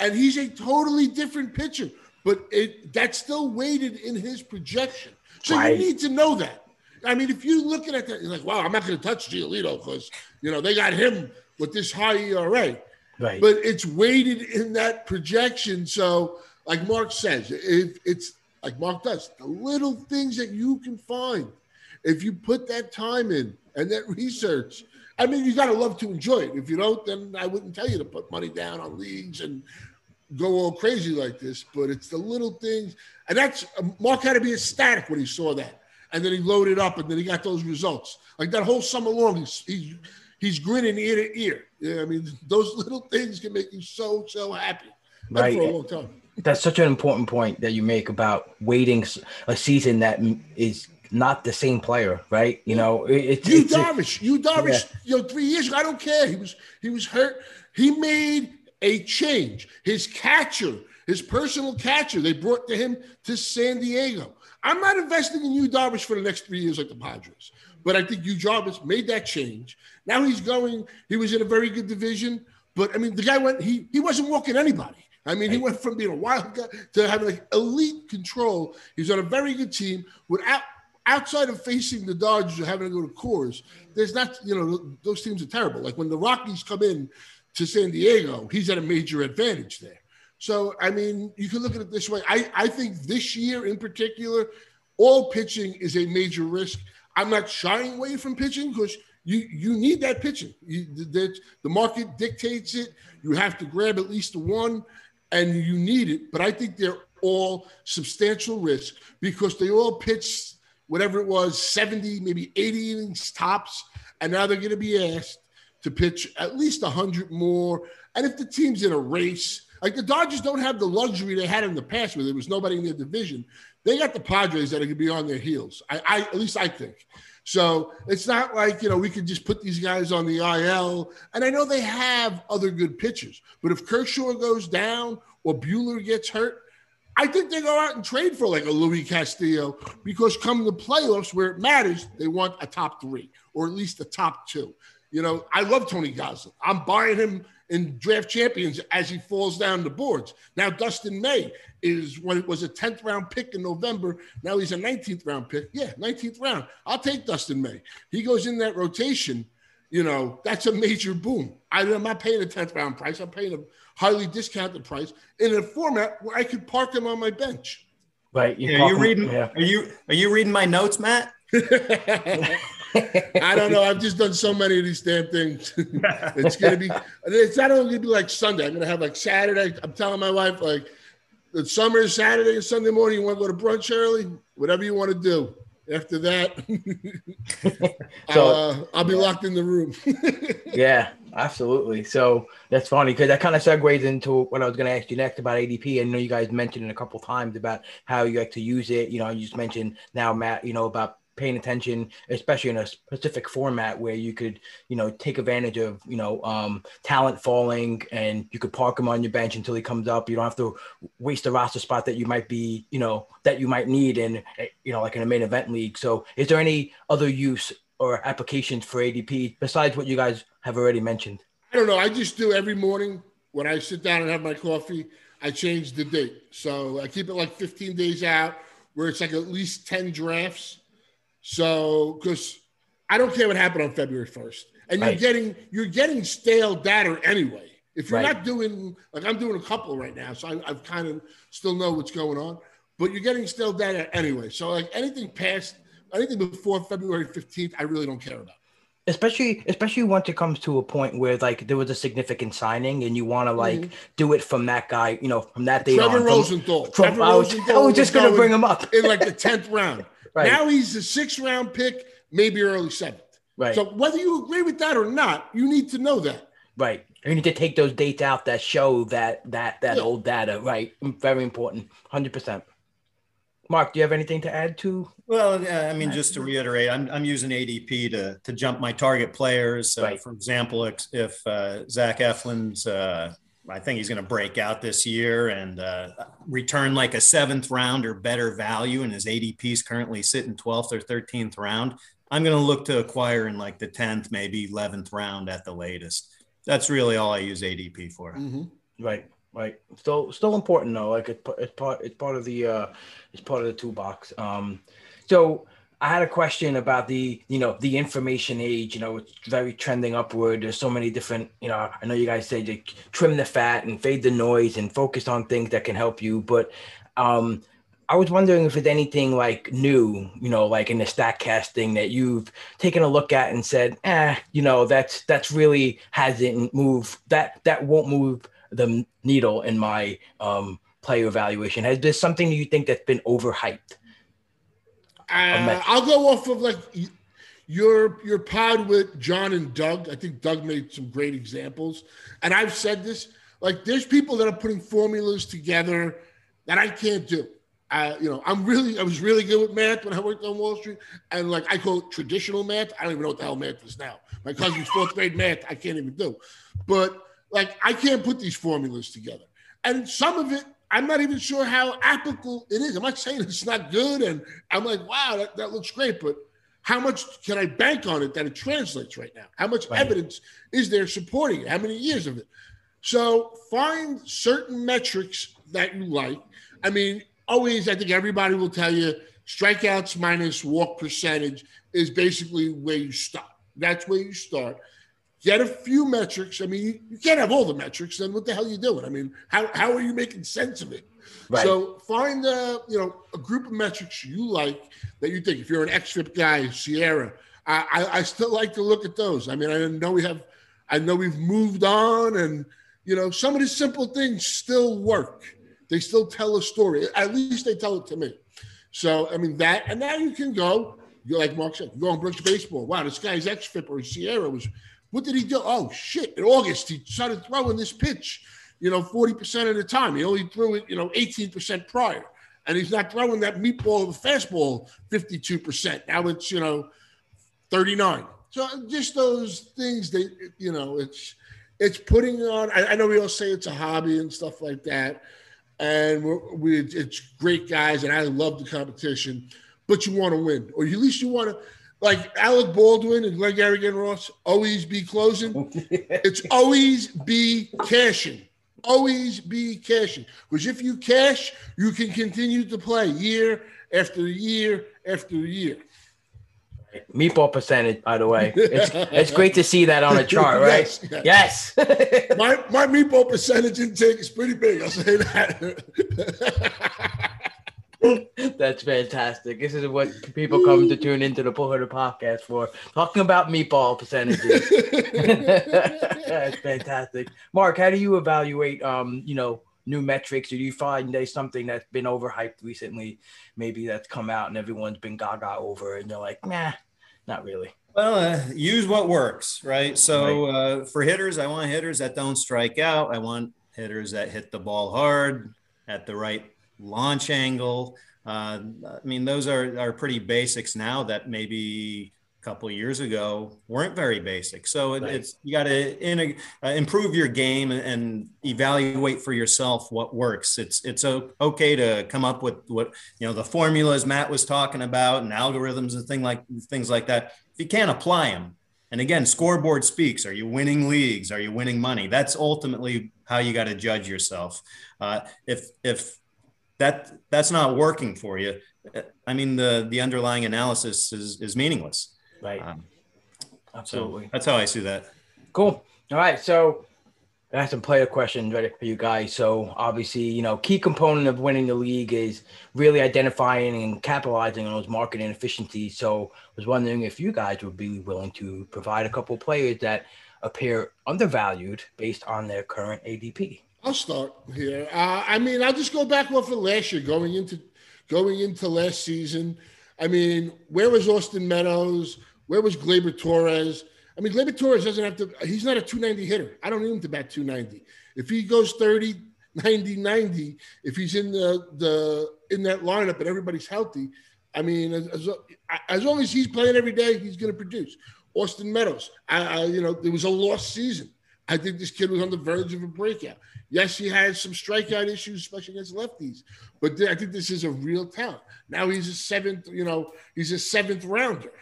E: And he's a totally different pitcher, but it that's still weighted in his projection. So right. you need to know that. I mean, if you're looking at that, you're like, wow, I'm not going to touch Giolito because, you know, they got him with this high ERA. Right. But it's weighted in that projection. So, like Mark says, if it's like Mark does, the little things that you can find, if you put that time in, and that research. I mean, you got to love to enjoy it. If you don't, then I wouldn't tell you to put money down on leagues and go all crazy like this. But it's the little things, and that's um, Mark had to be ecstatic when he saw that, and then he loaded up, and then he got those results. Like that whole summer long, he's he's, he's grinning ear to ear. Yeah, I mean, those little things can make you so so happy. Right. For a long time.
C: That's such an important point that you make about waiting a season that is not the same player, right? You know, it's
E: Yu Darvish. Yu Darvish, yeah. you know, three years ago, I don't care. He was he was hurt. He made a change. His catcher, his personal catcher, they brought to him to San Diego. I'm not investing in Yu Darvish for the next three years like the Padres, but I think Yu Darvish made that change. Now he's going. He was in a very good division, but I mean, the guy went. He he wasn't walking anybody. I mean, he went from being a wild guy to having like elite control. He's on a very good team without outside of facing the Dodgers or having to go to Coors. There's not, you know, those teams are terrible. Like when the Rockies come in to San Diego, he's at a major advantage there. So, I mean, you can look at it this way. I, I think this year in particular, all pitching is a major risk. I'm not shying away from pitching because you you need that pitching. You, the, the market dictates it. You have to grab at least one, and you need it. But I think they're all substantial risk because they all pitched whatever it was, 70, maybe 80 innings tops, and now they're going to be asked to pitch at least 100 more. And if the team's in a race, like the Dodgers don't have the luxury they had in the past where there was nobody in their division. They got the Padres that are going to be on their heels. I, I at least I think. So it's not like, you know, we could just put these guys on the IL. And I know they have other good pitchers, but if Kershaw goes down or Buehler gets hurt, I think they go out and trade for like a Luis Castillo because come the playoffs where it matters, they want a top three or at least a top two. You know, I love Tony Gonsolin. I'm buying him in draft champions as he falls down the boards. Now, Dustin May is when it was a 10th round pick in November. Now he's a 19th round pick. Yeah, 19th round. I'll take Dustin May. He goes in that rotation. You know, that's a major boom. I, am not paying a 10th round price. I'm paying a highly discounted price in a format where I could park him on my bench.
C: Right.
D: You are you reading? Yeah. Are you are you reading my notes, Matt?
E: I don't know. I've just done so many of these damn things. it's gonna be. It's not only gonna be like Sunday. I'm gonna have like Saturday. I'm telling my wife like, the summer is Saturday and Sunday morning. You want to go to brunch early? Whatever you want to do. After that, so, uh, I'll be locked in the room.
C: yeah, absolutely. So that's funny because that kind of segues into what I was going to ask you next about ADP. I know you guys mentioned it a couple times about how you like to use it. You know, you just mentioned now, Matt. You know about paying attention, especially in a specific format where you could, you know, take advantage of, you know, um, talent falling and you could park him on your bench until he comes up. You don't have to waste a roster spot that you might be, you know, that you might need in, you know, like in a main event league. So is there any other use or applications for ADP besides what you guys have already mentioned?
E: I don't know. I just do every morning when I sit down and have my coffee, I change the date. So I keep it like 15 days out where it's like at least 10 drafts so, because I don't care what happened on February 1st. And you're getting you're getting stale data anyway. If you're right. not doing like I'm doing a couple right now, so I, I've kind of still know what's going on, but you're getting stale data anyway. So like anything past anything before February 15th, I really don't care about
C: especially especially once it comes to a point where like there was a significant signing and you want to like mm-hmm. do it from that guy, you know, from that day
E: Trevor
C: on.
E: Rosenthal. From, Trevor
C: I was, Rosenthal I was just going to bring him up
E: in like the tenth round. Right. Now he's a sixth round pick, maybe early seventh.
C: Right.
E: So whether you agree with that or not, you need to know that.
C: Right. You need to take those dates out that show that that that yeah. old data. Right. Very important. Hundred percent. Mark, do you have anything to add to?
D: Well, yeah, I mean, just to reiterate, I'm, I'm using ADP to, to jump my target players. Uh, right. For example, if, if uh, Zach Eflin's uh, I think he's going to break out this year and uh, return like a seventh round or better value. And his ADP is currently sitting 12th or 13th round. I'm going to look to acquire in like the 10th, maybe 11th round at the latest. That's really all I use ADP for.
C: Mm-hmm. Right, right. Still, still important though. Like it's, it's part, it's part of the, uh, it's part of the toolbox. Um, so I had a question about the, you know, the information age. You know, it's very trending upward. There's so many different, you know. I know you guys say to trim the fat and fade the noise and focus on things that can help you. But um, I was wondering if there's anything like new, you know, like in the Statcast casting that you've taken a look at and said, eh, you know, that's that's really hasn't moved. That that won't move the needle in my um, player evaluation. Has there something you think that's been overhyped?
E: Uh, I'll go off of like your your pod with John and Doug. I think Doug made some great examples, and I've said this. Like, there's people that are putting formulas together that I can't do. Uh, you know, I'm really, I was really good with math when I worked on Wall Street, and like I call it traditional math. I don't even know what the hell math is now. My cousin's fourth grade math, I can't even do. But like, I can't put these formulas together, and some of it I'm not even sure how applicable it is. I'm not saying it's not good. And I'm like, wow, that, that looks great. But how much can I bank on it that it translates right now? How much right. evidence is there supporting it? How many years of it? So find certain metrics that you like. I mean, always, I think everybody will tell you strikeouts minus walk percentage is basically where you stop. That's where you start. Get a few metrics. I mean, you can't have all the metrics. Then what the hell are you doing? I mean, how, how are you making sense of it? Right. So find a you know a group of metrics you like that you think. If you're an XFIP guy, SIERA, I, I, I still like to look at those. I mean, I know we have, I know we've moved on, and you know some of these simple things still work. They still tell a story. At least they tell it to me. So I mean that, and now you can go. You're like Mark said, you go on Brooks baseball. Wow, this guy's XFIP or SIERA was. What did he do? Oh shit! In August, he started throwing this pitch you know, 40% of the time. He only threw it, you know, 18% prior. And he's not throwing that meatball of a fastball 52%. Now it's, you know, 39. So uh, just those things that, you know, it's it's putting on. I, I know we all say it's a hobby and stuff like that. And we're, we, it's great guys, and I love the competition, but you want to win, or at least you want to like Alec Baldwin and Glengarry Glen Ross always be closing. it's always be cashing always be cashing because if you cash, you can continue to play year after year after year.
C: Meatball percentage, by the way. It's, it's great to see that on a chart, right? yes.
E: yes. my, my meatball percentage intake is pretty big. I'll say that.
C: That's fantastic. This is what people come to tune into the Pull podcast for, talking about meatball percentages. That's fantastic. Mark, how do you evaluate, um, you know, new metrics? Do you find there's something that's been overhyped recently, maybe that's come out and everyone's been gaga over, and they're like, nah, not really.
D: Well, uh, use what works, right? So. Uh, for hitters, I want hitters that don't strike out. I want hitters that hit the ball hard at the right launch angle. Uh, I mean, those are, are pretty basics now that maybe a couple years ago weren't very basic. So it, right. it's you got to uh, improve your game and evaluate for yourself what works. It's it's okay to come up with what you know the formulas Matt was talking about and algorithms and thing like things like that. If you can't apply them, and again, scoreboard speaks. Are you winning leagues? Are you winning money? That's ultimately how you got to judge yourself. Uh, if if that that's not working for you. I mean the the underlying analysis is is meaningless.
C: Right. Um, absolutely.
D: so that's how i see that.
C: Cool. All right. So I have some player questions ready for you guys. So obviously, you know, key component of winning the league is really identifying and capitalizing on those marketing efficiencies. So I was wondering if you guys would be willing to provide a couple players that appear undervalued based on their current ADP.
E: I'll start here. Uh, I mean, I'll just go back off of last year, going into going into last season. I mean, where was Austin Meadows? Where was Gleyber Torres? I mean, Gleyber Torres doesn't have to. He's not a 290 hitter. I don't need him to bat 290. If he goes 30, 90, 90, if he's in the the in that lineup and everybody's healthy, I mean, as, as as long as he's playing every day, he's going to produce. Austin Meadows, I, I, you know, it was a lost season. I think this kid was on the verge of a breakout. Yes, he had some strikeout issues, especially against lefties, but I think this is a real talent. Now he's a seventh, you know, he's a seventh rounder.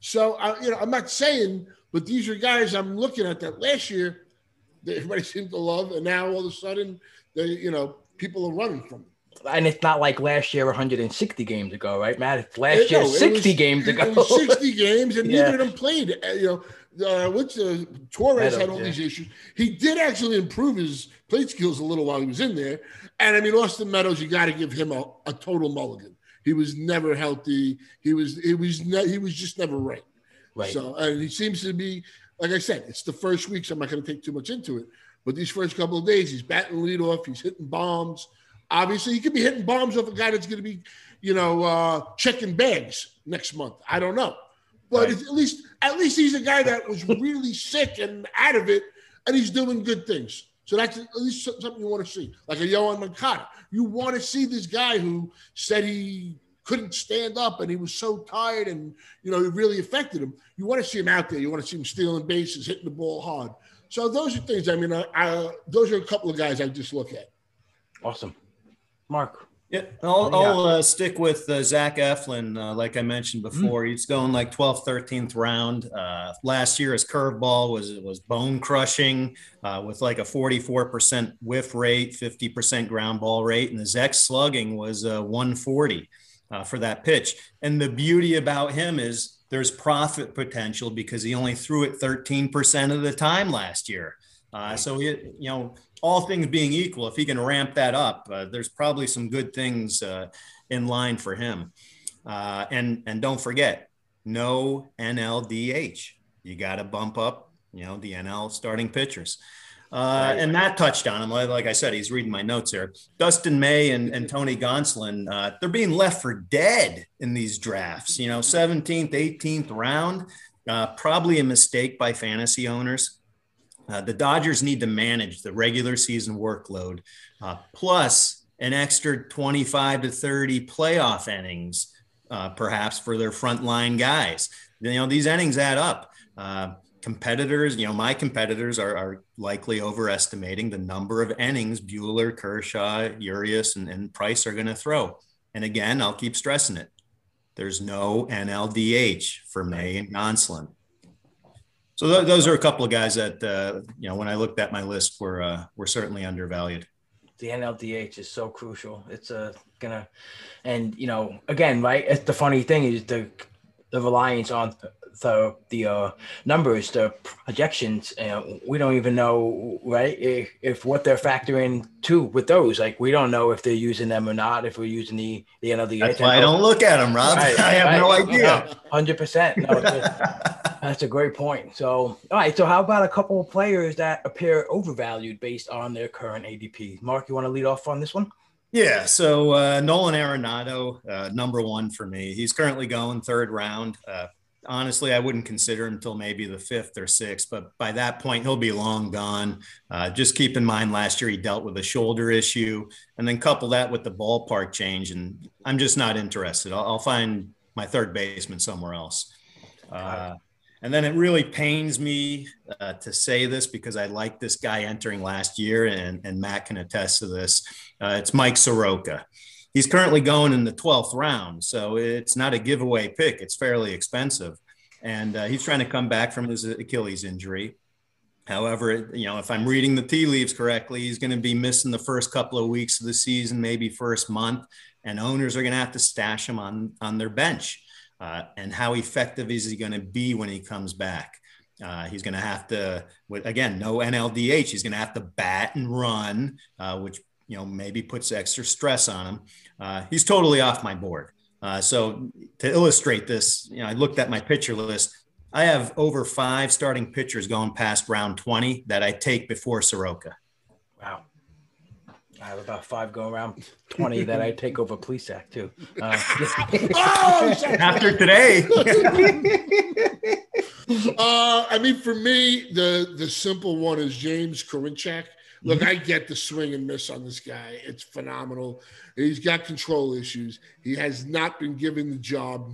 E: So, I, you know, I'm not saying, but these are guys I'm looking at that last year that everybody seemed to love, and now all of a sudden, they, you know, people are running from them.
C: And it's not like last year, 160 games ago, right, Matt? It's last year, 60 was, games ago.
E: 60 games, and yeah. neither of them played. Eh, you know, uh, which uh, Torres had all yeah. these issues. He did actually improve his plate skills a little while he was in there. And I mean, Austin Meadows, you got to give him a, a, total mulligan. He was never healthy. He was he was ne- he was just never right. Right. So and he seems to be like I said, it's the first week, so I'm not going to take too much into it. But these first couple of days, he's batting lead off. He's hitting bombs. Obviously, he could be hitting bombs off a guy that's going to be, you know, uh, checking bags next month. I don't know. But right. at least at least he's a guy that was really sick and out of it, and he's doing good things. So that's at least something you want to see, like a Yoan Moncada. You want to see this guy who said he couldn't stand up and he was so tired and you know it really affected him. You want to see him out there. You want to see him stealing bases, hitting the ball hard. So those are things. I mean, I, I, those are a couple of guys I just look at.
C: Awesome, Mark.
D: Yeah, I'll, I'll uh, stick with uh, Zach Eflin. Uh, like I mentioned
C: Mm-hmm.
D: before, he's going like 12th, 13th round. Uh, last year, his curveball was was bone crushing uh, with like a 44% whiff rate, 50% ground ball rate, and his X slugging was uh, 140 uh, for that pitch. And the beauty about him is there's profit potential because he only threw it 13% of the time last year. Uh, so, you know, all things being equal, if he can ramp that up, uh, there's probably some good things uh, in line for him. Uh, and and don't forget, no NLDH. You got to bump up, you know, the NL starting pitchers. Uh, and that touched on him. Like, like I said, he's reading my notes here. Dustin May and, and Tony Gonsolin, uh, they're being left for dead in these drafts. You know, 17th, 18th round, uh, probably a mistake by fantasy owners. Uh, the Dodgers need to manage the regular season workload, uh, plus an extra 25 to 30 playoff innings, uh, perhaps for their frontline guys. You know, these innings add up. Uh, competitors, you know, my competitors are, are, likely overestimating the number of innings Buehler, Kershaw, Urias, and, and Price are going to throw. And again, I'll keep stressing it. There's no NLDH for May and Gonsolin. So th- those are a couple of guys that uh, you know when I looked at my list were uh, were certainly undervalued.
C: The NLDH is so crucial. It's uh, gonna, and you know, again, right? It's the funny thing is the the reliance on the the uh, numbers, the projections. Uh, we don't even know, right? If, if what they're factoring to with those, like we don't know if they're using them or not. If we're using the the NLDH,
D: That's why I don't look at them, Rob.
C: Right,
D: I have
C: right.
D: no idea.
C: Hundred percent. No, that's- that's a great point. So, all right. So, how about a couple of players that appear overvalued based on their current ADP? Mark, you want to lead off on this one?
D: Yeah, so uh, Nolan Arenado, uh, number one for me. He's currently going third round. Uh, honestly, I wouldn't consider him until maybe the fifth or sixth, but by that point, he'll be long gone. Uh, just keep in mind, last year he dealt with a shoulder issue, and then couple that with the ballpark change, and I'm just not interested. I'll, I'll find my third baseman somewhere else. Uh, and then it really pains me uh, to say this because I like this guy entering last year, and, and Matt can attest to this. Uh, it's Mike Soroka. He's currently going in the 12th round, so it's not a giveaway pick. It's fairly expensive. And uh, he's trying to come back from his Achilles injury. However, you know, if I'm reading the tea leaves correctly, he's going to be missing the first couple of weeks of the season, maybe first month, and owners are going to have to stash him on on their bench. Uh, and how effective is he going to be when he comes back? Uh, he's going to have to, again, no NLDH. He's going to have to bat and run, uh, which you know maybe puts extra stress on him. Uh, he's totally off my board. Uh, so to illustrate this, you know, I looked at my pitcher list. I have over five starting pitchers going past round 20 that I take before Soroka.
C: Wow. I have about five going around 20 that I take over Plesac too. Uh,
E: Oh,
D: After today,
E: uh, I mean, for me, the the simple one is James Karinchak. Look, I get the swing and miss on this guy. It's phenomenal. He's got control issues. He has not been given the job.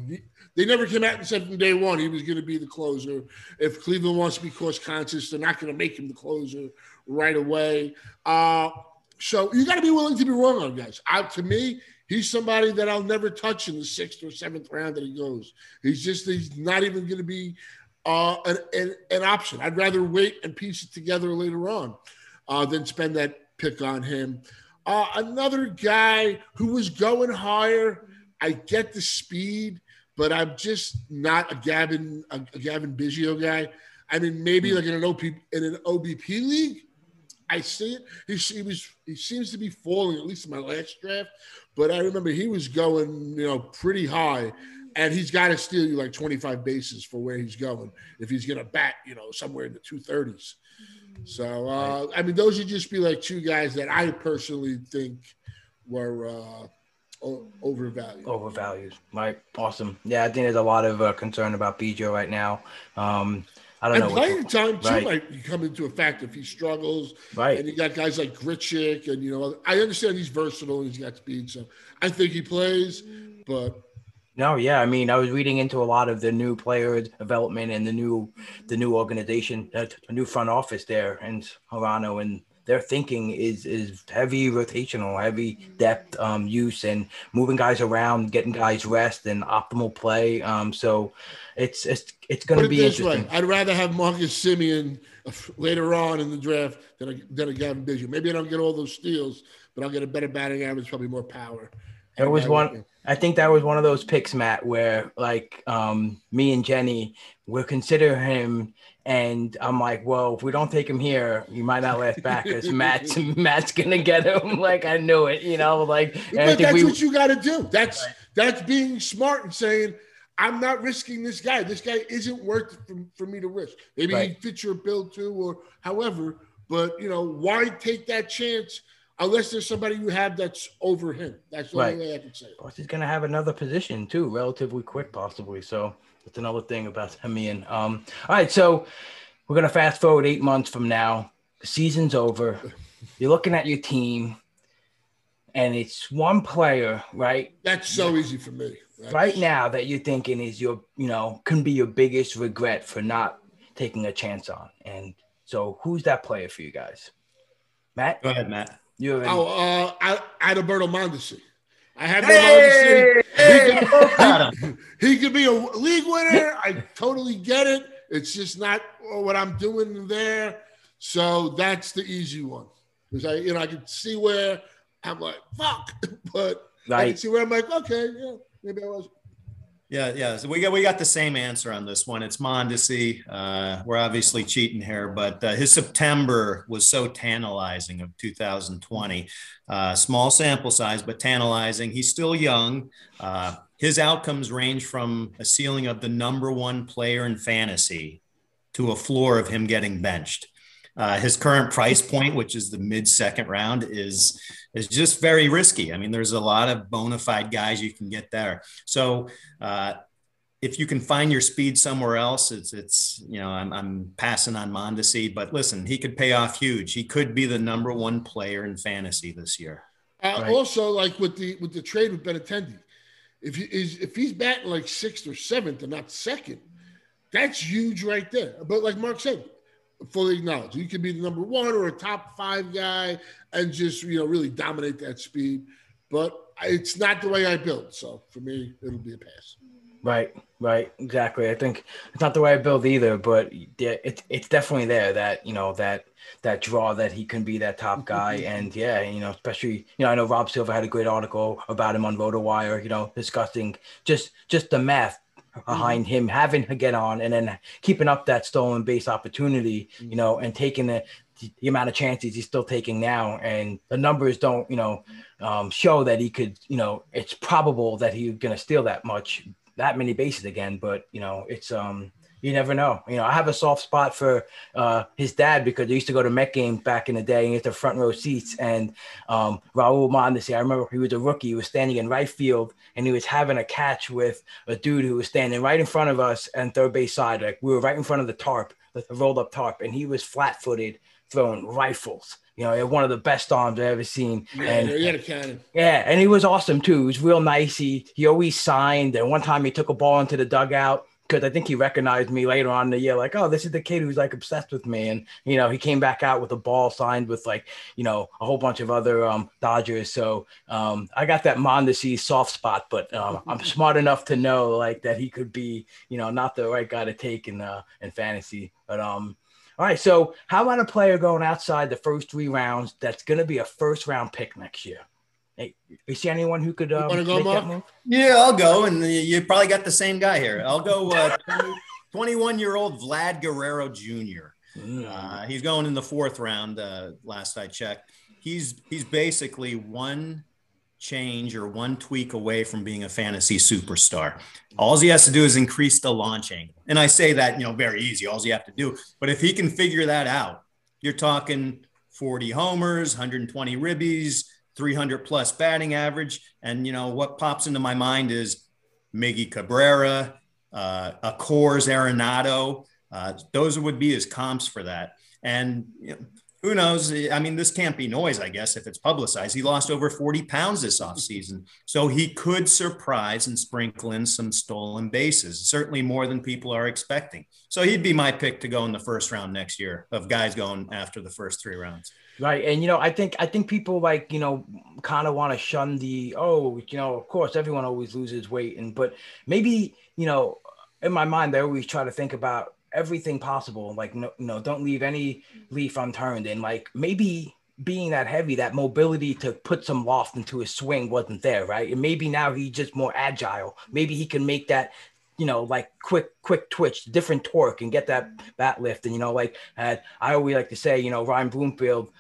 E: They never came out and said from day one he was going to be the closer. If Cleveland wants to be cost conscious, they're not going to make him the closer right away. Uh, so you got to be willing to be wrong on guys. Out to me, he's somebody that I'll never touch in the sixth or seventh round that he goes. He's just he's not even going to be uh, an, an, an option. I'd rather wait and piece it together later on uh, than spend that pick on him. Uh, another guy who was going higher. I get the speed, but I'm just not a Cavan a, a Cavan Biggio guy. I mean, maybe like in an OP in an OBP league, I see it. He, he was he seems to be falling at least in my last draft, but I remember he was going you know pretty high, and he's got to steal you like 25 bases for where he's going if he's going to bat you know somewhere in the 230s. So uh, I mean, those would just be like two guys that I personally think were uh, o- overvalued.
C: overvalued. Right. Awesome. Yeah, I think there's a lot of uh, concern about Biggio right now. Um, I don't
E: And
C: know.
E: playing time too
C: Right.
E: might come into a factor if he struggles.
C: Right.
E: And you got guys like Grichuk, and you know, I understand he's versatile and he's got speed, so I think he plays. But
C: No, yeah. I mean, I was reading into a lot of the new player development and the new the new organization, uh, the new front office there, and Harano and their thinking is is heavy rotational, heavy depth um, use, and moving guys around, getting guys rest, and optimal play. Um, so it's it's it's going to be interesting.
E: Way. I'd rather have Marcus Semien later on in the draft than a, than a Cavan Biggio. Maybe I don't get all those steals, but I'll get a better batting average, probably more power.
C: It was one. I think that was one of those picks, Matt, where like um, me and Jenny will consider him, and I'm like, well, if we don't take him here, you might not last back because Matt's Matt's gonna get him. Like I knew it, you know. Like
E: but that's we, what you got to do. That's right. that's being smart and saying. I'm not risking this guy. This guy isn't worth it for, for me to risk. Maybe right. he fits your bill too, or however. But you know, why take that chance unless there's somebody you have that's over him. That's the right. only way I can say it.
C: Plus, he's going to have another position too, relatively quick, possibly. So that's another thing about Semien. Um, all right, so we're going to fast forward eight months from now. The season's over. You're looking at your team, and it's one player, right?
E: That's so easy for me. That's...
C: Right now, that you're thinking is your, you know, can be your biggest regret for not taking a chance on. And so, who's that player for you guys? Matt?
D: Go ahead, Matt.
E: You oh, uh, Adalberto Mondesi. I have hey! Mondesi. He could, he, he could be a league winner. I totally get it. It's just not what I'm doing there. So that's the easy one. Because I, you know, I can see where I'm like, fuck, but right. I can see where I'm like, okay, yeah, maybe I was.
D: Yeah, yeah. So we got we got the same answer on this one. It's Mondesi. Uh, we're obviously cheating here, but uh, his September was so tantalizing of 2020. Uh, small sample size, but tantalizing. He's still young. Uh, his outcomes range from a ceiling of the number one player in fantasy to a floor of him getting benched. Uh, his current price point, which is the mid second round, is is just very risky. I mean, there's a lot of bona fide guys you can get there. So uh, if you can find your speed somewhere else, it's it's you know I'm, I'm passing on Mondesi, but listen, he could pay off huge. He could be the number one player in fantasy this year.
E: Uh, right? Also, like with the with the trade with Benintendi, if he is if he's batting like sixth or seventh and not second, that's huge right there. But like Mark said, fully acknowledge. You can be the number one or a top five guy and just you know really dominate that speed. But it's not the way I build. So for me, it'll be a pass.
C: Right, right, exactly. I think it's not the way I build either, but yeah, it's it's definitely there that you know that that draw that he can be that top guy, and yeah, you know, especially you know, I know Rob Silver had a great article about him on RotoWire, you know, discussing just just the math behind him having to get on and then keeping up that stolen base opportunity, you know, and taking the, the amount of chances he's still taking now. And the numbers don't, you know, um, show that he could, you know, it's probable that he's going to steal that much, that many bases again. But, you know, it's, um, you never know. You know, I have a soft spot for uh, his dad because I used to go to Met games back in the day and get the front row seats. And um, Raul Mondesi, I remember he was a rookie. He was standing in right field and he was having a catch with a dude who was standing right in front of us and third base side. Like we were right in front of the tarp, the rolled up tarp, and he was flat footed throwing rifles. You know, he had one of the best arms I've ever seen.
E: Yeah,
C: and,
E: he had a cannon.
C: Yeah, and he was awesome too. He was real nice. He he always signed. And one time he took a ball into the dugout because I think he recognized me later on in the year, like, oh, this is the kid who's like obsessed with me. And, you know, he came back out with a ball signed with like, you know, a whole bunch of other um, Dodgers. So um, I got that Mondesi soft spot, but um, I'm smart enough to know like that he could be, you know, not the right guy to take in, uh, in fantasy. But, um, all right. So how about a player going outside the first three rounds that's going to be a first round pick next year? Hey, you see anyone who could um,
E: go, make that move?
D: Yeah, I'll go. And you probably got the same guy here. I'll go uh, 21 year old Vlad Guerrero Jr. Mm. Uh, he's going in the fourth round. Uh, last I checked, he's he's basically one change or one tweak away from being a fantasy superstar. All he has to do is increase the launching, and I say that you know very easy. All you have to do, but if he can figure that out, you're talking 40 homers, 120 ribbies 300 plus batting average. And, you know, what pops into my mind is Miggy Cabrera, uh, a Coors Arenado. Uh, those would be his comps for that. And you know, who knows? I mean, this can't be noise, I guess, if it's publicized. He lost over 40 pounds this offseason. So he could surprise and sprinkle in some stolen bases, certainly more than people are expecting. So he'd be my pick to go in the first round next year of guys going after the first three rounds.
C: Right. And you know, I think I think people like, you know, kind of want to shun the oh, you know, of course everyone always loses weight and but maybe, you know, in my mind I always try to think about everything possible. Like no, no, don't leave any leaf unturned. And like maybe being that heavy, that mobility to put some loft into his swing wasn't there, right? And maybe now he's just more agile. Maybe he can make that you know, like quick, quick twitch, different torque, and get that bat lift. And you know, like uh, I always like to say, you know, Ryan Bloomfield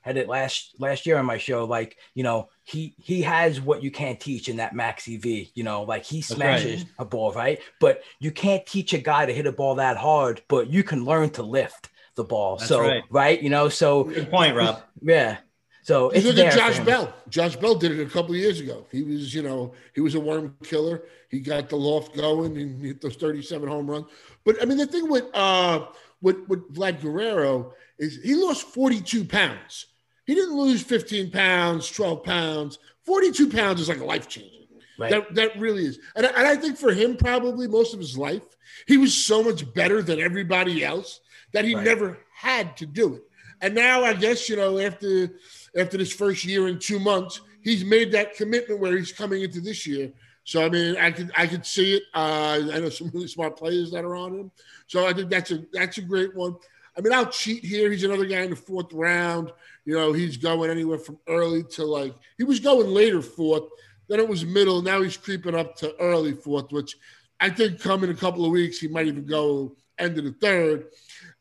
C: had it last last year on my show. Like, you know, he he has what you can't teach in that Max EV. You know, like he smashes right. a ball, right? But you can't teach a guy to hit a ball that hard, but you can learn to lift the ball. That's so right. right, you know, so
D: good point, Rob.
C: Yeah. So
E: it's look at Josh Bell. Josh Bell did it a couple of years ago. He was, you know, he was a worm killer. He got the loft going and hit those 37 home runs. But I mean, the thing with uh with with Vlad Guerrero is he lost 42 pounds. He didn't lose 15 pounds, 12 pounds. 42 pounds is like a life changing. Right. That, that really is. And, and I think for him, probably most of his life, he was so much better than everybody else that he right. never had to do it. And now I guess, you know, after after this first year and two months, he's made that commitment where he's coming into this year. So I mean, I could I could see it. Uh, I know some really smart players that are on him. So I think that's a that's a great one. I mean, I'll cheat here. He's another guy in the fourth round. You know, he's going anywhere from early to like he was going later fourth, then it was middle. Now he's creeping up to early fourth, which I think come in a couple of weeks he might even go end of the third,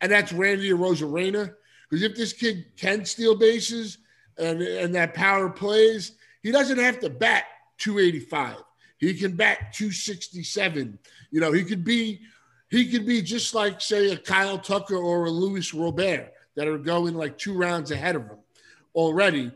E: and that's Randy Arozarena. Because if this kid can steal bases and and that power plays, he doesn't have to bat 285. He can bat 267. You know, he could be he could be just like, say, a Kyle Tucker or a Luis Robert that are going like two rounds ahead of him already.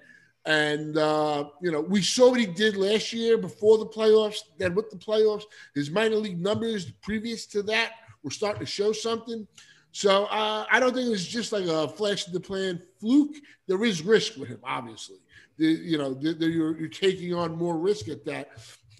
E: And, uh, you know, we saw what he did last year before the playoffs. Then with the playoffs, his minor league numbers previous to that were starting to show something. So uh, I don't think it was just like a flash in the plan fluke. There is risk with him, obviously. The, you know, the, the, you're, you're taking on more risk at that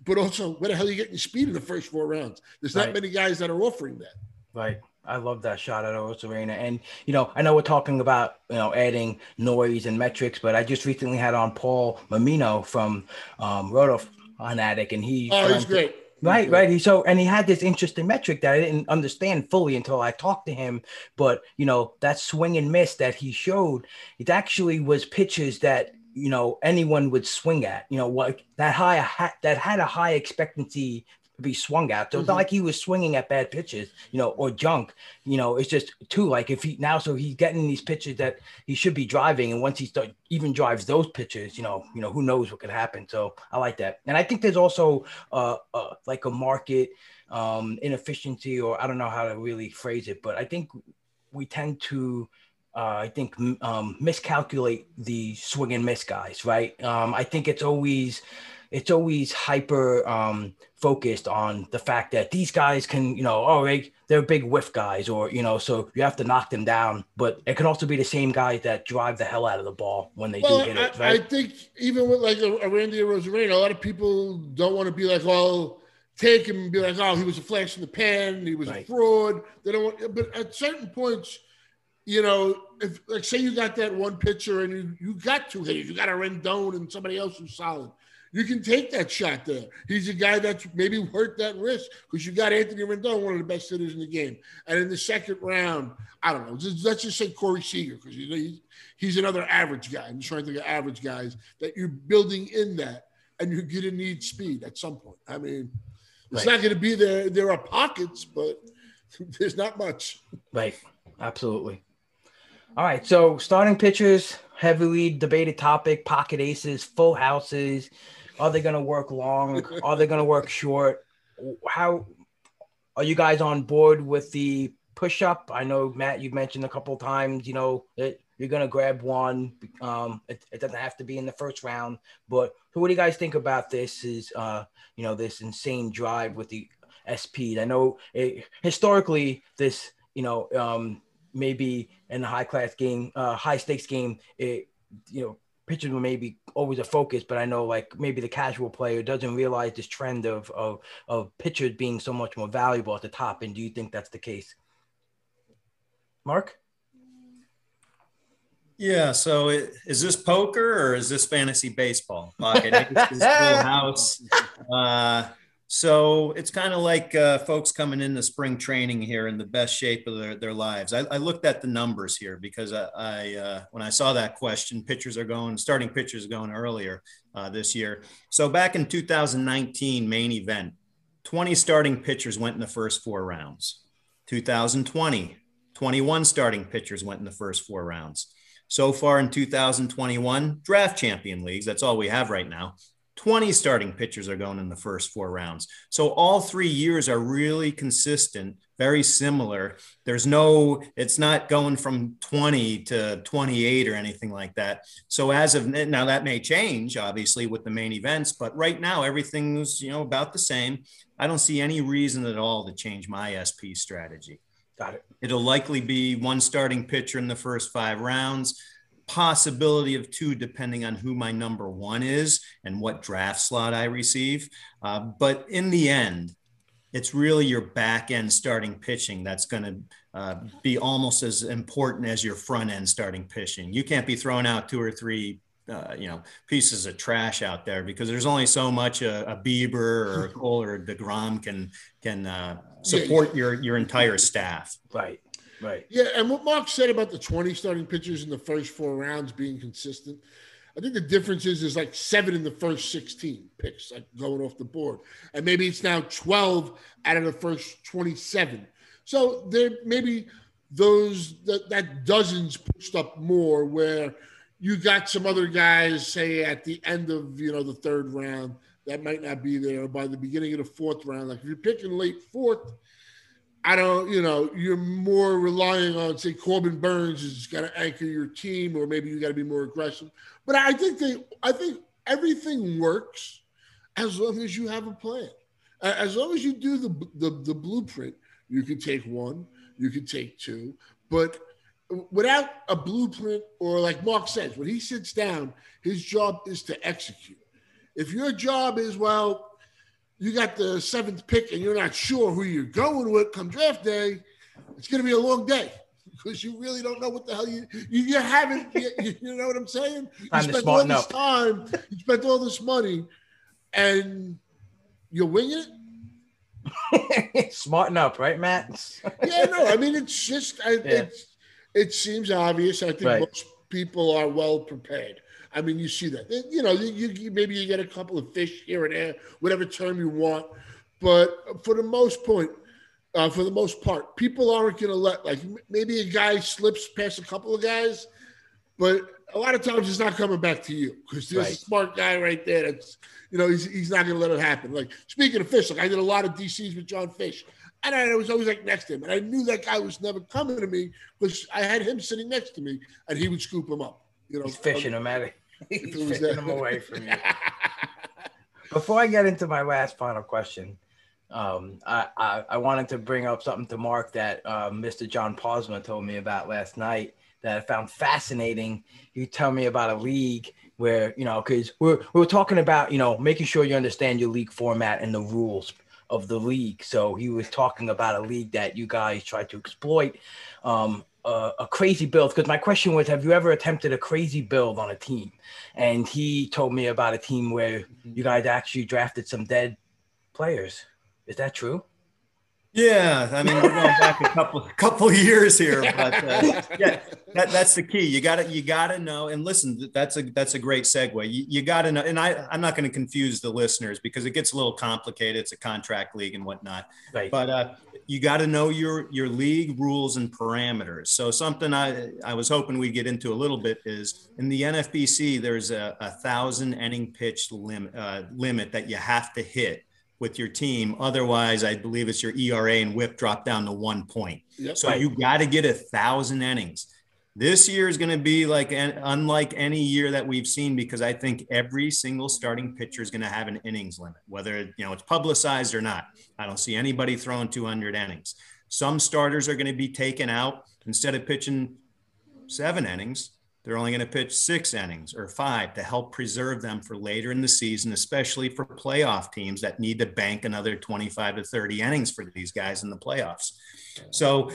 E: but also where the hell are you getting speed in the first four rounds? There's not right. many guys that are offering that.
C: Right. I love that shot at Arena. And, you know, I know we're talking about, you know, adding noise and metrics, but I just recently had on Paul Mamino from um, Roto Fanatic, and he.
E: Oh, he's great.
C: Right, right. He so and he had this interesting metric that I didn't understand fully until I talked to him. But you know, that swing and miss that he showed, it actually was pitches that you know anyone would swing at. You know like that high that had a high expectancy to be swung at. So it's mm-hmm. not like he was swinging at bad pitches, you know, or junk. You know, it's just too like if he now so he's getting these pitches that he should be driving, and once he start even drives those pitches, you know, you know who knows what could happen. So I like that, and I think there's also uh, uh like a market um inefficiency, or I don't know how to really phrase it, but I think we tend to uh, I think um, miscalculate the swing and miss guys, right? Um, I think it's always it's always hyper um, focused on the fact that these guys can, you know, oh, they, they're big whiff guys, or you know, so you have to knock them down. But it can also be the same guys that drive the hell out of the ball when they well, do hit it. Right?
E: I think even with like a, a Randy Arozarena, a lot of people don't want to be like, well, take him and be like, oh, he was a flash in the pan, he was right. a fraud. They don't want, but at certain points you know, if like say you got that one pitcher and you, you got two hitters, you got a Rendon and somebody else who's solid. You can take that shot there. He's a guy that's maybe worth that risk because you got Anthony Rendon, one of the best hitters in the game. And in the second round, I don't know. Just, let's just say Corey Seager because you know, he's, he's another average guy. I'm just trying to think of average guys that you're building in that, and you're going to need speed at some point. I mean, it's right. not going to be there. There are pockets, but there's not much.
C: Right. Absolutely. All right, so starting pitchers, heavily debated topic, pocket aces, full houses. Are they going to work long? Are they going to work short? How are you guys on board with the push up? I know Matt, you've mentioned a couple times, you know, that you're going to grab one. Um, it, it, doesn't have to be in the first round, but what do you guys think about this? Is uh, you know, this insane drive with the SP? I know it, historically this, you know, um, maybe in a high class game, uh, high stakes game, it you know pitchers were maybe always a focus, but I know like maybe the casual player doesn't realize this trend of of of pitchers being so much more valuable at the top. And do you think that's the case, Mark?
D: Yeah. So it, is this poker or is this fantasy baseball? Pocket house. Uh, so it's kind of like uh, folks coming into spring training here in the best shape of their, their lives. I, I looked at the numbers here because I, I uh, when I saw that question, pitchers are going, starting pitchers going earlier uh, this year. So back in 2019 main event, 20 starting pitchers went in the first four rounds. 2020, 21 starting pitchers went in the first four rounds. So far in 2021, draft champion leagues, that's all we have right now. 20 starting pitchers are going in the first four rounds. So all three years are really consistent, very similar. There's no, it's not going from 20 to 28 or anything like that. So as of now, that may change obviously with the main events, but right now everything's, you know, about the same. I don't see any reason at all to change my SP strategy.
C: Got it.
D: It'll likely be one starting pitcher in the first five rounds possibility of two depending on who my number one is and what draft slot I receive. Uh, but in the end, it's really your back end starting pitching that's going to uh, be almost as important as your front end starting pitching. You can't be throwing out two or three. Uh, you know, pieces of trash out there because there's only so much a, a Bieber or a Cole or a deGrom can can uh, support your your entire staff.
C: Right. Right.
E: Yeah, and what Mark said about the 20 starting pitchers in the first four rounds being consistent, I think the difference is there's like seven in the first 16 picks, like going off the board. And maybe it's now 12 out of the first 27. So there maybe those that, that dozens pushed up more where you got some other guys, say at the end of you know the third round, that might not be there by the beginning of the fourth round. Like if you're picking late fourth, I don't, you know, you're more relying on, say, Corbin Burnes is to anchor your team, or maybe you got to be more aggressive. But I think they, I think everything works as long as you have a plan. As long as you do the the, the blueprint, you can take one, you can take two, but without a blueprint, or like Mark says, when he sits down, his job is to execute. If your job is well, you got the seventh pick and you're not sure who you're going with come draft day, it's going to be a long day because you really don't know what the hell you you, you haven't. You, you, know what I'm saying? You
C: spent all this
E: up. time, you spent all this money, and you're winging
C: it. Smarten up, right, Matt?
E: yeah, no, I mean it's just I, yeah. it's it seems obvious. I think right. most people are well prepared. I mean, you see that. You know, you, you, maybe you get a couple of fish here and there, whatever term you want, but for the most point, uh, for the most part, people aren't going to let like maybe a guy slips past a couple of guys, but a lot of times he's not coming back to you because there's right. a smart guy right there that's you know he's, he's not going to let it happen. Like speaking of fish, like I did a lot of DCs with John Fish. And I was always like next to him. And I knew that guy was never coming to me because I had him sitting next to me and he would scoop him up. You know,
C: he's fishing him at it. He's taking them away from you. Before I get into my last final question, um, I, I, I, wanted to bring up something to Mark that uh, Mr. John Posma told me about last night that I found fascinating. You tell me about a league where, you know, because we're, we're talking about, you know, making sure you understand your league format and the rules of the league. So he was talking about a league that you guys tried to exploit. Um, a, a crazy build because my question was have you ever attempted a crazy build on a team? And he told me about a team where mm-hmm. you guys actually drafted some dead players. Is that true
D: yeah, I mean we're going back a couple couple years here, but uh, yeah, that, that's the key. You got to you got to know. And listen, that's a that's a great segue. You, you got to know. And I I'm not going to confuse the listeners because it gets a little complicated. It's a contract league and whatnot. Right. But uh, you got to know your your league rules and parameters. So something I I was hoping we'd get into a little bit is in the NFBC there's a, a thousand inning pitch limit uh, limit that you have to hit with your team. Otherwise, I believe it's your ERA and WHIP drop down to one point. Yep. So you got to get a thousand innings. This year is going to be like an, unlike any year that we've seen because I think every single starting pitcher is going to have an innings limit, whether you know it's publicized or not. I don't see anybody throwing 200 innings. Some starters are going to be taken out instead of pitching seven innings, they're only going to pitch six innings or five to help preserve them for later in the season, especially for playoff teams that need to bank another 25 to 30 innings for these guys in the playoffs. So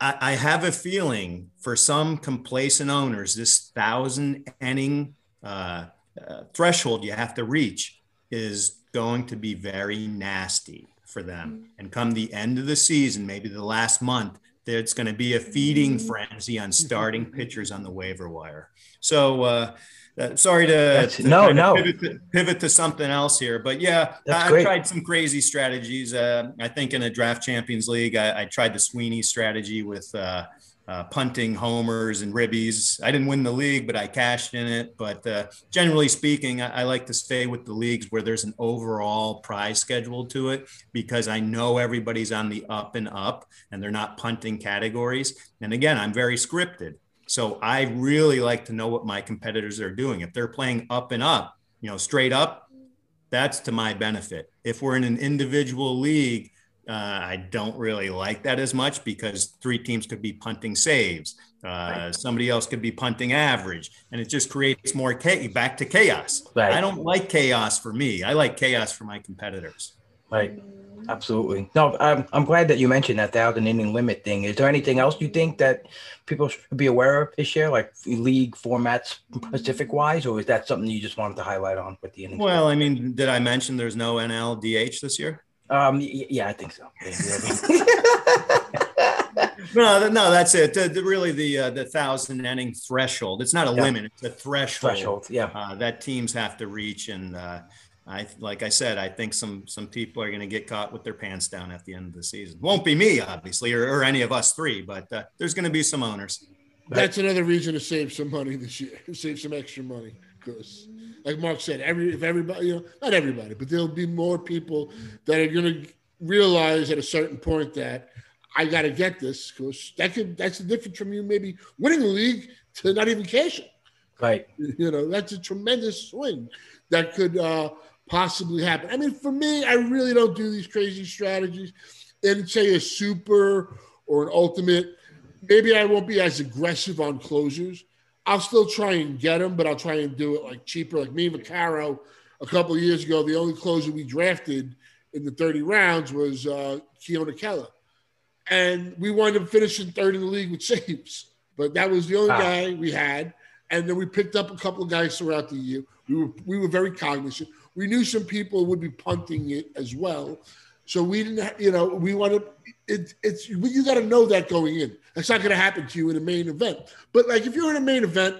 D: I, I have a feeling for some complacent owners, this thousand inning uh, uh, threshold you have to reach is going to be very nasty for them. And come the end of the season, maybe the last month, there's going to be a feeding frenzy on starting pitchers on the waiver wire. So, uh, uh, sorry to, to
C: no no
D: pivot to, pivot to, something else here, but yeah,
C: That's
D: I,
C: great.
D: tried some crazy strategies. Uh, I think in a draft champions league, I, I tried the Sweeney strategy with uh, uh, punting homers and ribbies. I didn't win the league, but I cashed in it. But uh, generally speaking, I, I, like to stay with the leagues where there's an overall prize schedule to it because I know everybody's on the up and up and they're not punting categories. And again, I'm very scripted. So I really like to know what my competitors are doing. If they're playing up and up, you know, straight up, that's to my benefit. If we're in an individual league, uh, I don't really like that as much because three teams could be punting saves. Uh, right. Somebody else could be punting average, and it just creates more chaos. Back to chaos. Right. I don't like chaos for me. I like chaos for my competitors.
C: Right. Absolutely. No, I'm, I'm glad that you mentioned that thousand inning limit thing. Is there anything else you think that people should be aware of this year, like league formats specific wise, or is that something you just wanted to highlight on with the innings?
D: Well, I mean, did I mention there's no NLDH this year?
C: Um, yeah, I think so.
D: no, no, that's it. The, the, really, the uh, the thousand inning threshold. It's not a yeah. limit; it's a threshold.
C: Threshold, yeah.
D: Uh, that teams have to reach, and uh, I, like I said, I think some some people are going to get caught with their pants down at the end of the season. Won't be me, obviously, or, or any of us three, but uh, there's going to be some owners.
E: That's another reason to save some money this year, save some extra money because like Mark said, every if everybody, you know, not everybody, but there'll be more people that are going to realize at a certain point that I got to get this because that could that's the difference from you maybe winning the league to not even cashing.
C: Right.
E: You know, that's a tremendous swing that could uh, possibly happen. I mean, for me, I really don't do these crazy strategies. And say a super or an ultimate, maybe I won't be as aggressive on closers I'll still try and get him, but I'll try and do it like cheaper. Like me and Vaccaro a couple of years ago, the only closer we drafted in the 30 rounds was uh, Keone Kela. And we wound up finishing third in the league with saves. But that was the only guy we had. And then we picked up a couple of guys throughout the year. We were we were very cognizant. We knew some people would be punting it as well. So we didn't, you know, we want to. It, it's you got to know that going in. That's not going to happen to you in a main event. But like if you're in a main event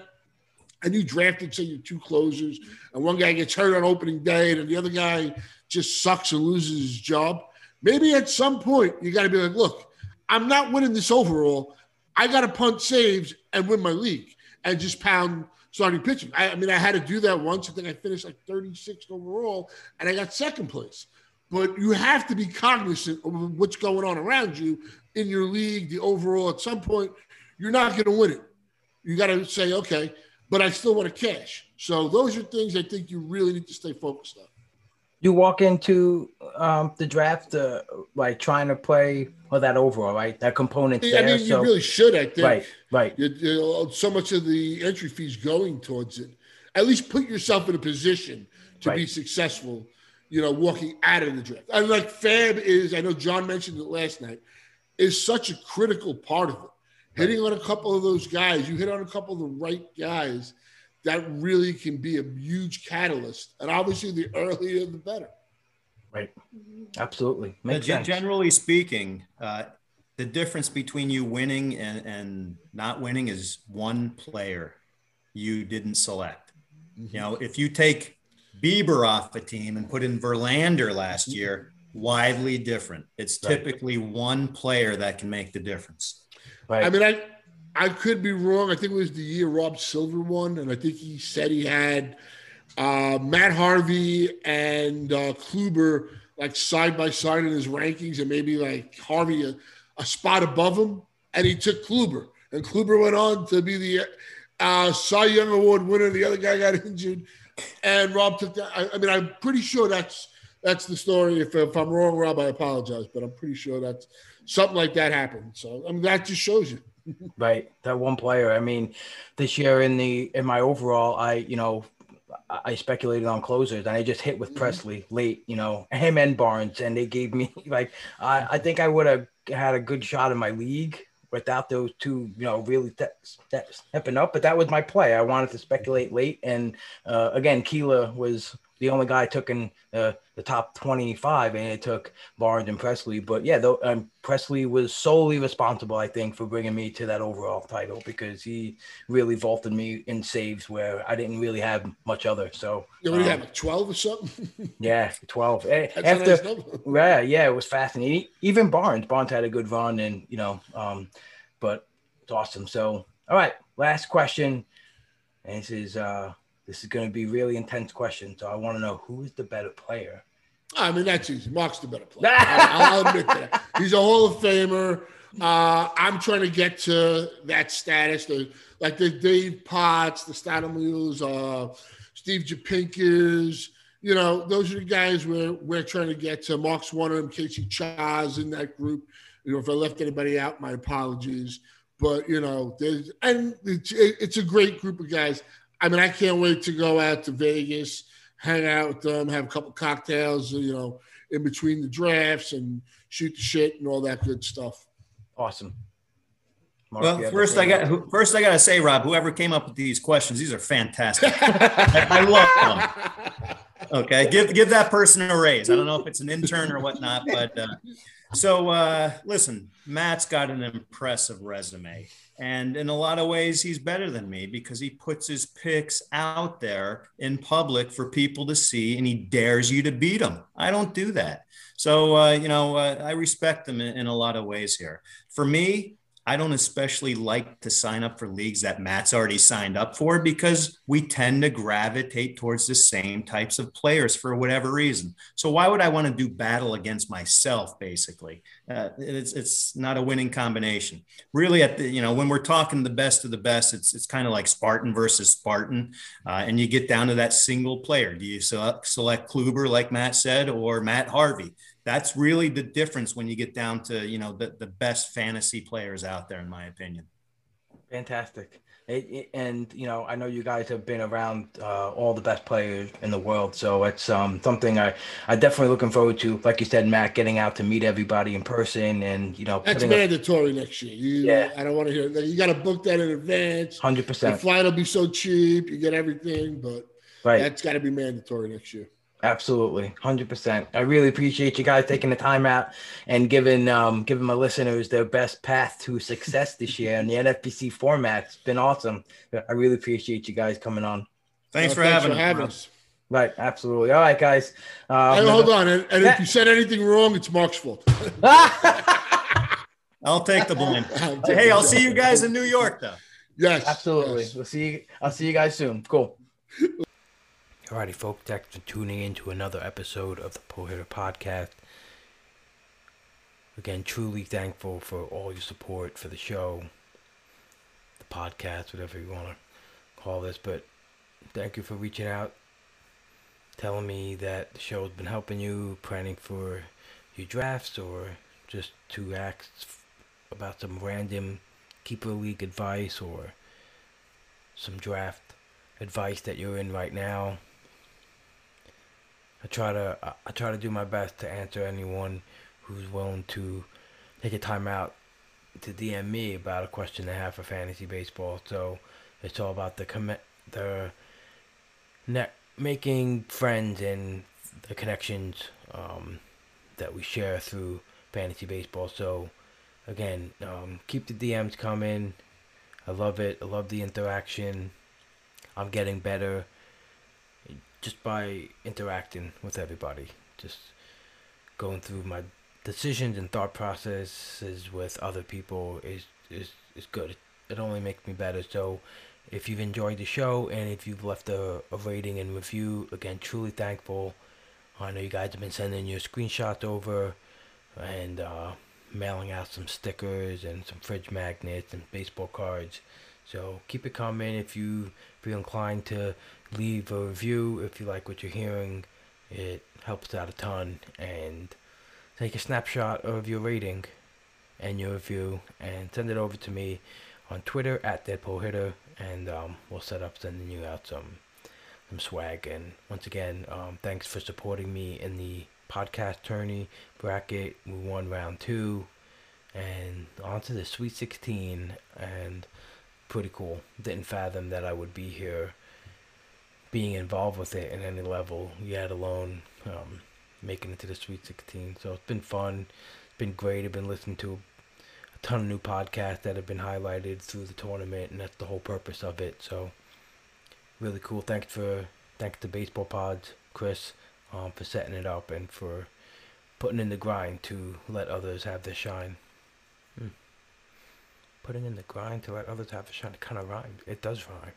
E: and you drafted, say, your two closers, and one guy gets hurt on opening day, and the other guy just sucks and loses his job, maybe at some point you got to be like, look, I'm not winning this overall. I got to punt saves and win my league and just pound starting pitching. I, I mean, I had to do that once. I think I finished like 36th overall, and I got second place but you have to be cognizant of what's going on around you in your league, the overall. At some point, you're not going to win it. You got to say, okay, but I still want to cash. So those are things I think you really need to stay focused on.
C: You walk into um, the draft uh, like trying to play for that overall, right? That component.
E: Yeah,
C: there,
E: I mean, so, you really should. I think.
C: Right. Right.
E: You, you know, so much of the entry fees going towards it. At least put yourself in a position to right. be successful you know, walking out of the draft. And like FAAB is, I know John mentioned it last night, is such a critical part of it. Hitting on a couple of those guys, you hit on a couple of the right guys, that really can be a huge catalyst. And obviously, the earlier the better.
C: Right. Absolutely. Makes sense.
D: Generally speaking, uh, the difference between you winning and, and not winning is one player you didn't select. Mm-hmm. You know, if you take Bieber off a team and put in Verlander last year, widely different. It's typically right. one player that can make the difference.
E: Right. I mean, I I could be wrong. I think it was the year Rob Silver won, and I think he said he had uh, Matt Harvey and uh, Kluber like side by side in his rankings, and maybe like Harvey a, a spot above him, and he took Kluber, and Kluber went on to be the uh, Cy Young Award winner. The other guy got injured and Rob took that. I, I, mean, I'm pretty sure that's that's the story. If, if I'm wrong, Rob, I apologize, but I'm pretty sure that's something like that happened. So I mean, that just shows you.
C: right, that one player. I mean, this year in the in my overall, I you know I speculated on closers and I just hit with mm-hmm. Pressly late, you know, him and Barnes, and they gave me like I, I think I would have had a good shot in my league without those two, you know, really stepping up. But that was my play. I wanted to speculate late, and uh, again, Keela was the only guy took in uh, the top 25 and it took Barnes and Pressly. But yeah, though um, Pressly was solely responsible, I think, for bringing me to that overall title because he really vaulted me in saves where I didn't really have much other. So
E: you um, have 12 or something?
C: yeah, 12. Eh, After, nice yeah, yeah, it was fascinating. Even Barnes, Barnes had a good run and, you know, um, but it's awesome. So, all right, last question. And this is, uh, this is going to be really intense question. So I want to know who is the better player.
E: I mean, that's easy. Mark's the better player. I'll, I'll admit that. He's a Hall of Famer. Uh, I'm trying to get to that status. The, like the Dave Potts, the Stadamules, uh, Steve Japinkas, you know, those are the guys we're, we're trying to get to. Mark's one of them. Casey Chaz in that group. You know, if I left anybody out, my apologies. But, you know, there's, and it's, it's a great group of guys. I mean, I can't wait to go out to Vegas, hang out with them, have a couple cocktails, you know, in between the drafts and shoot the shit and all that good stuff.
C: Awesome.
D: Mark, well, first I got first I got to say, Rob, whoever came up with these questions, these are fantastic. I, I love them. Okay, give give that person a raise. I don't know if it's an intern or whatnot, but uh, so uh, listen, Matt's got an impressive resume. And in a lot of ways, he's better than me because he puts his picks out there in public for people to see and he dares you to beat him. I don't do that. So, uh, you know, uh, I respect him in, in a lot of ways here. For me, I don't especially like to sign up for leagues that Matt's already signed up for because we tend to gravitate towards the same types of players for whatever reason. So why would I want to do battle against myself? Basically, uh, it's it's not a winning combination. Really, at the you know when we're talking the best of the best, it's it's kind of like Spartan versus Spartan, uh, and you get down to that single player. Do you select, select Kluber like Matt said, or Matt Harvey? That's really the difference when you get down to you know the, the best fantasy players out there in my opinion.
C: Fantastic. It, it, and you know i know you guys have been around uh, all the best players in the world. So it's um, something i i definitely looking forward to like you said matt getting out to meet everybody in person and you know
E: that's mandatory a, next year. You, yeah. I don't want to hear that you got to book that in advance.
C: 100%
E: the flight will be so cheap you get everything but right. that's got to be mandatory next year
C: Absolutely, hundred percent. I really appreciate you guys taking the time out and giving um giving my listeners their best path to success this year in the NFBC format. It's been awesome. I really appreciate you guys coming on.
D: Thanks for thanks having, for having us.
C: Right, absolutely. All right, guys.
E: Uh, hey, hold on, and, and if you said anything wrong, it's Mark's fault.
D: I'll take the blame. hey, I'll see you guys in New York, though.
E: Yes,
C: absolutely. Yes. We'll see you. I'll see you guys soon. Cool. Alrighty, folks, thanks for tuning in to another episode of the Pull Hitter Podcast. Again, truly thankful for all your support for the show, the podcast, whatever you want to call this. But thank you for reaching out, telling me that the show has been helping you, planning for your drafts, or just to ask about some random keeper league advice or some draft advice that you're in right now. I try to I try to do my best to answer anyone who's willing to take a time out to DM me about a question they have for fantasy baseball. So it's all about the commit the net making friends and the connections um, that we share through fantasy baseball. So again, um, keep the DMs coming. I love it. I love the interaction. I'm getting better just by interacting with everybody, just going through my decisions and thought processes with other people is is is good. It only makes me better. So if you've enjoyed the show and if you've left a, a rating and review, again, truly thankful. I know you guys have been sending your screenshots over and uh, mailing out some stickers and some fridge magnets and baseball cards. So keep it coming if you feel inclined to leave a review if you like what you're hearing. It helps out a ton. And take a snapshot of your rating and your review and send it over to me on Twitter at Deadpool Hitter, and um, we'll set up sending you out some some swag. And once again, um, thanks for supporting me in the podcast tourney bracket. We won round two, and on to the Sweet 16, and pretty cool. Didn't fathom that I would be here, being involved with it in any level, yet alone um, making it to the Sweet 16. So it's been fun. It's been great. I've been listening to a ton of new podcasts that have been highlighted through the tournament, and that's the whole purpose of it. So really cool. Thanks for thanks to Baseball Pods, Chris, um, for setting it up and for putting in the grind to let others have their shine. Hmm. Putting in the grind to let others have their shine. It kind of rhymes. It does rhyme.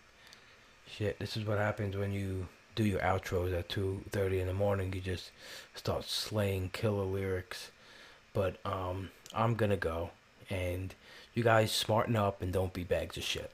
C: Shit, this is what happens when you do your outros at 2.30 in the morning. You just start slaying killer lyrics. But um, I'm going to go. And you guys smarten up and don't be bags of shit.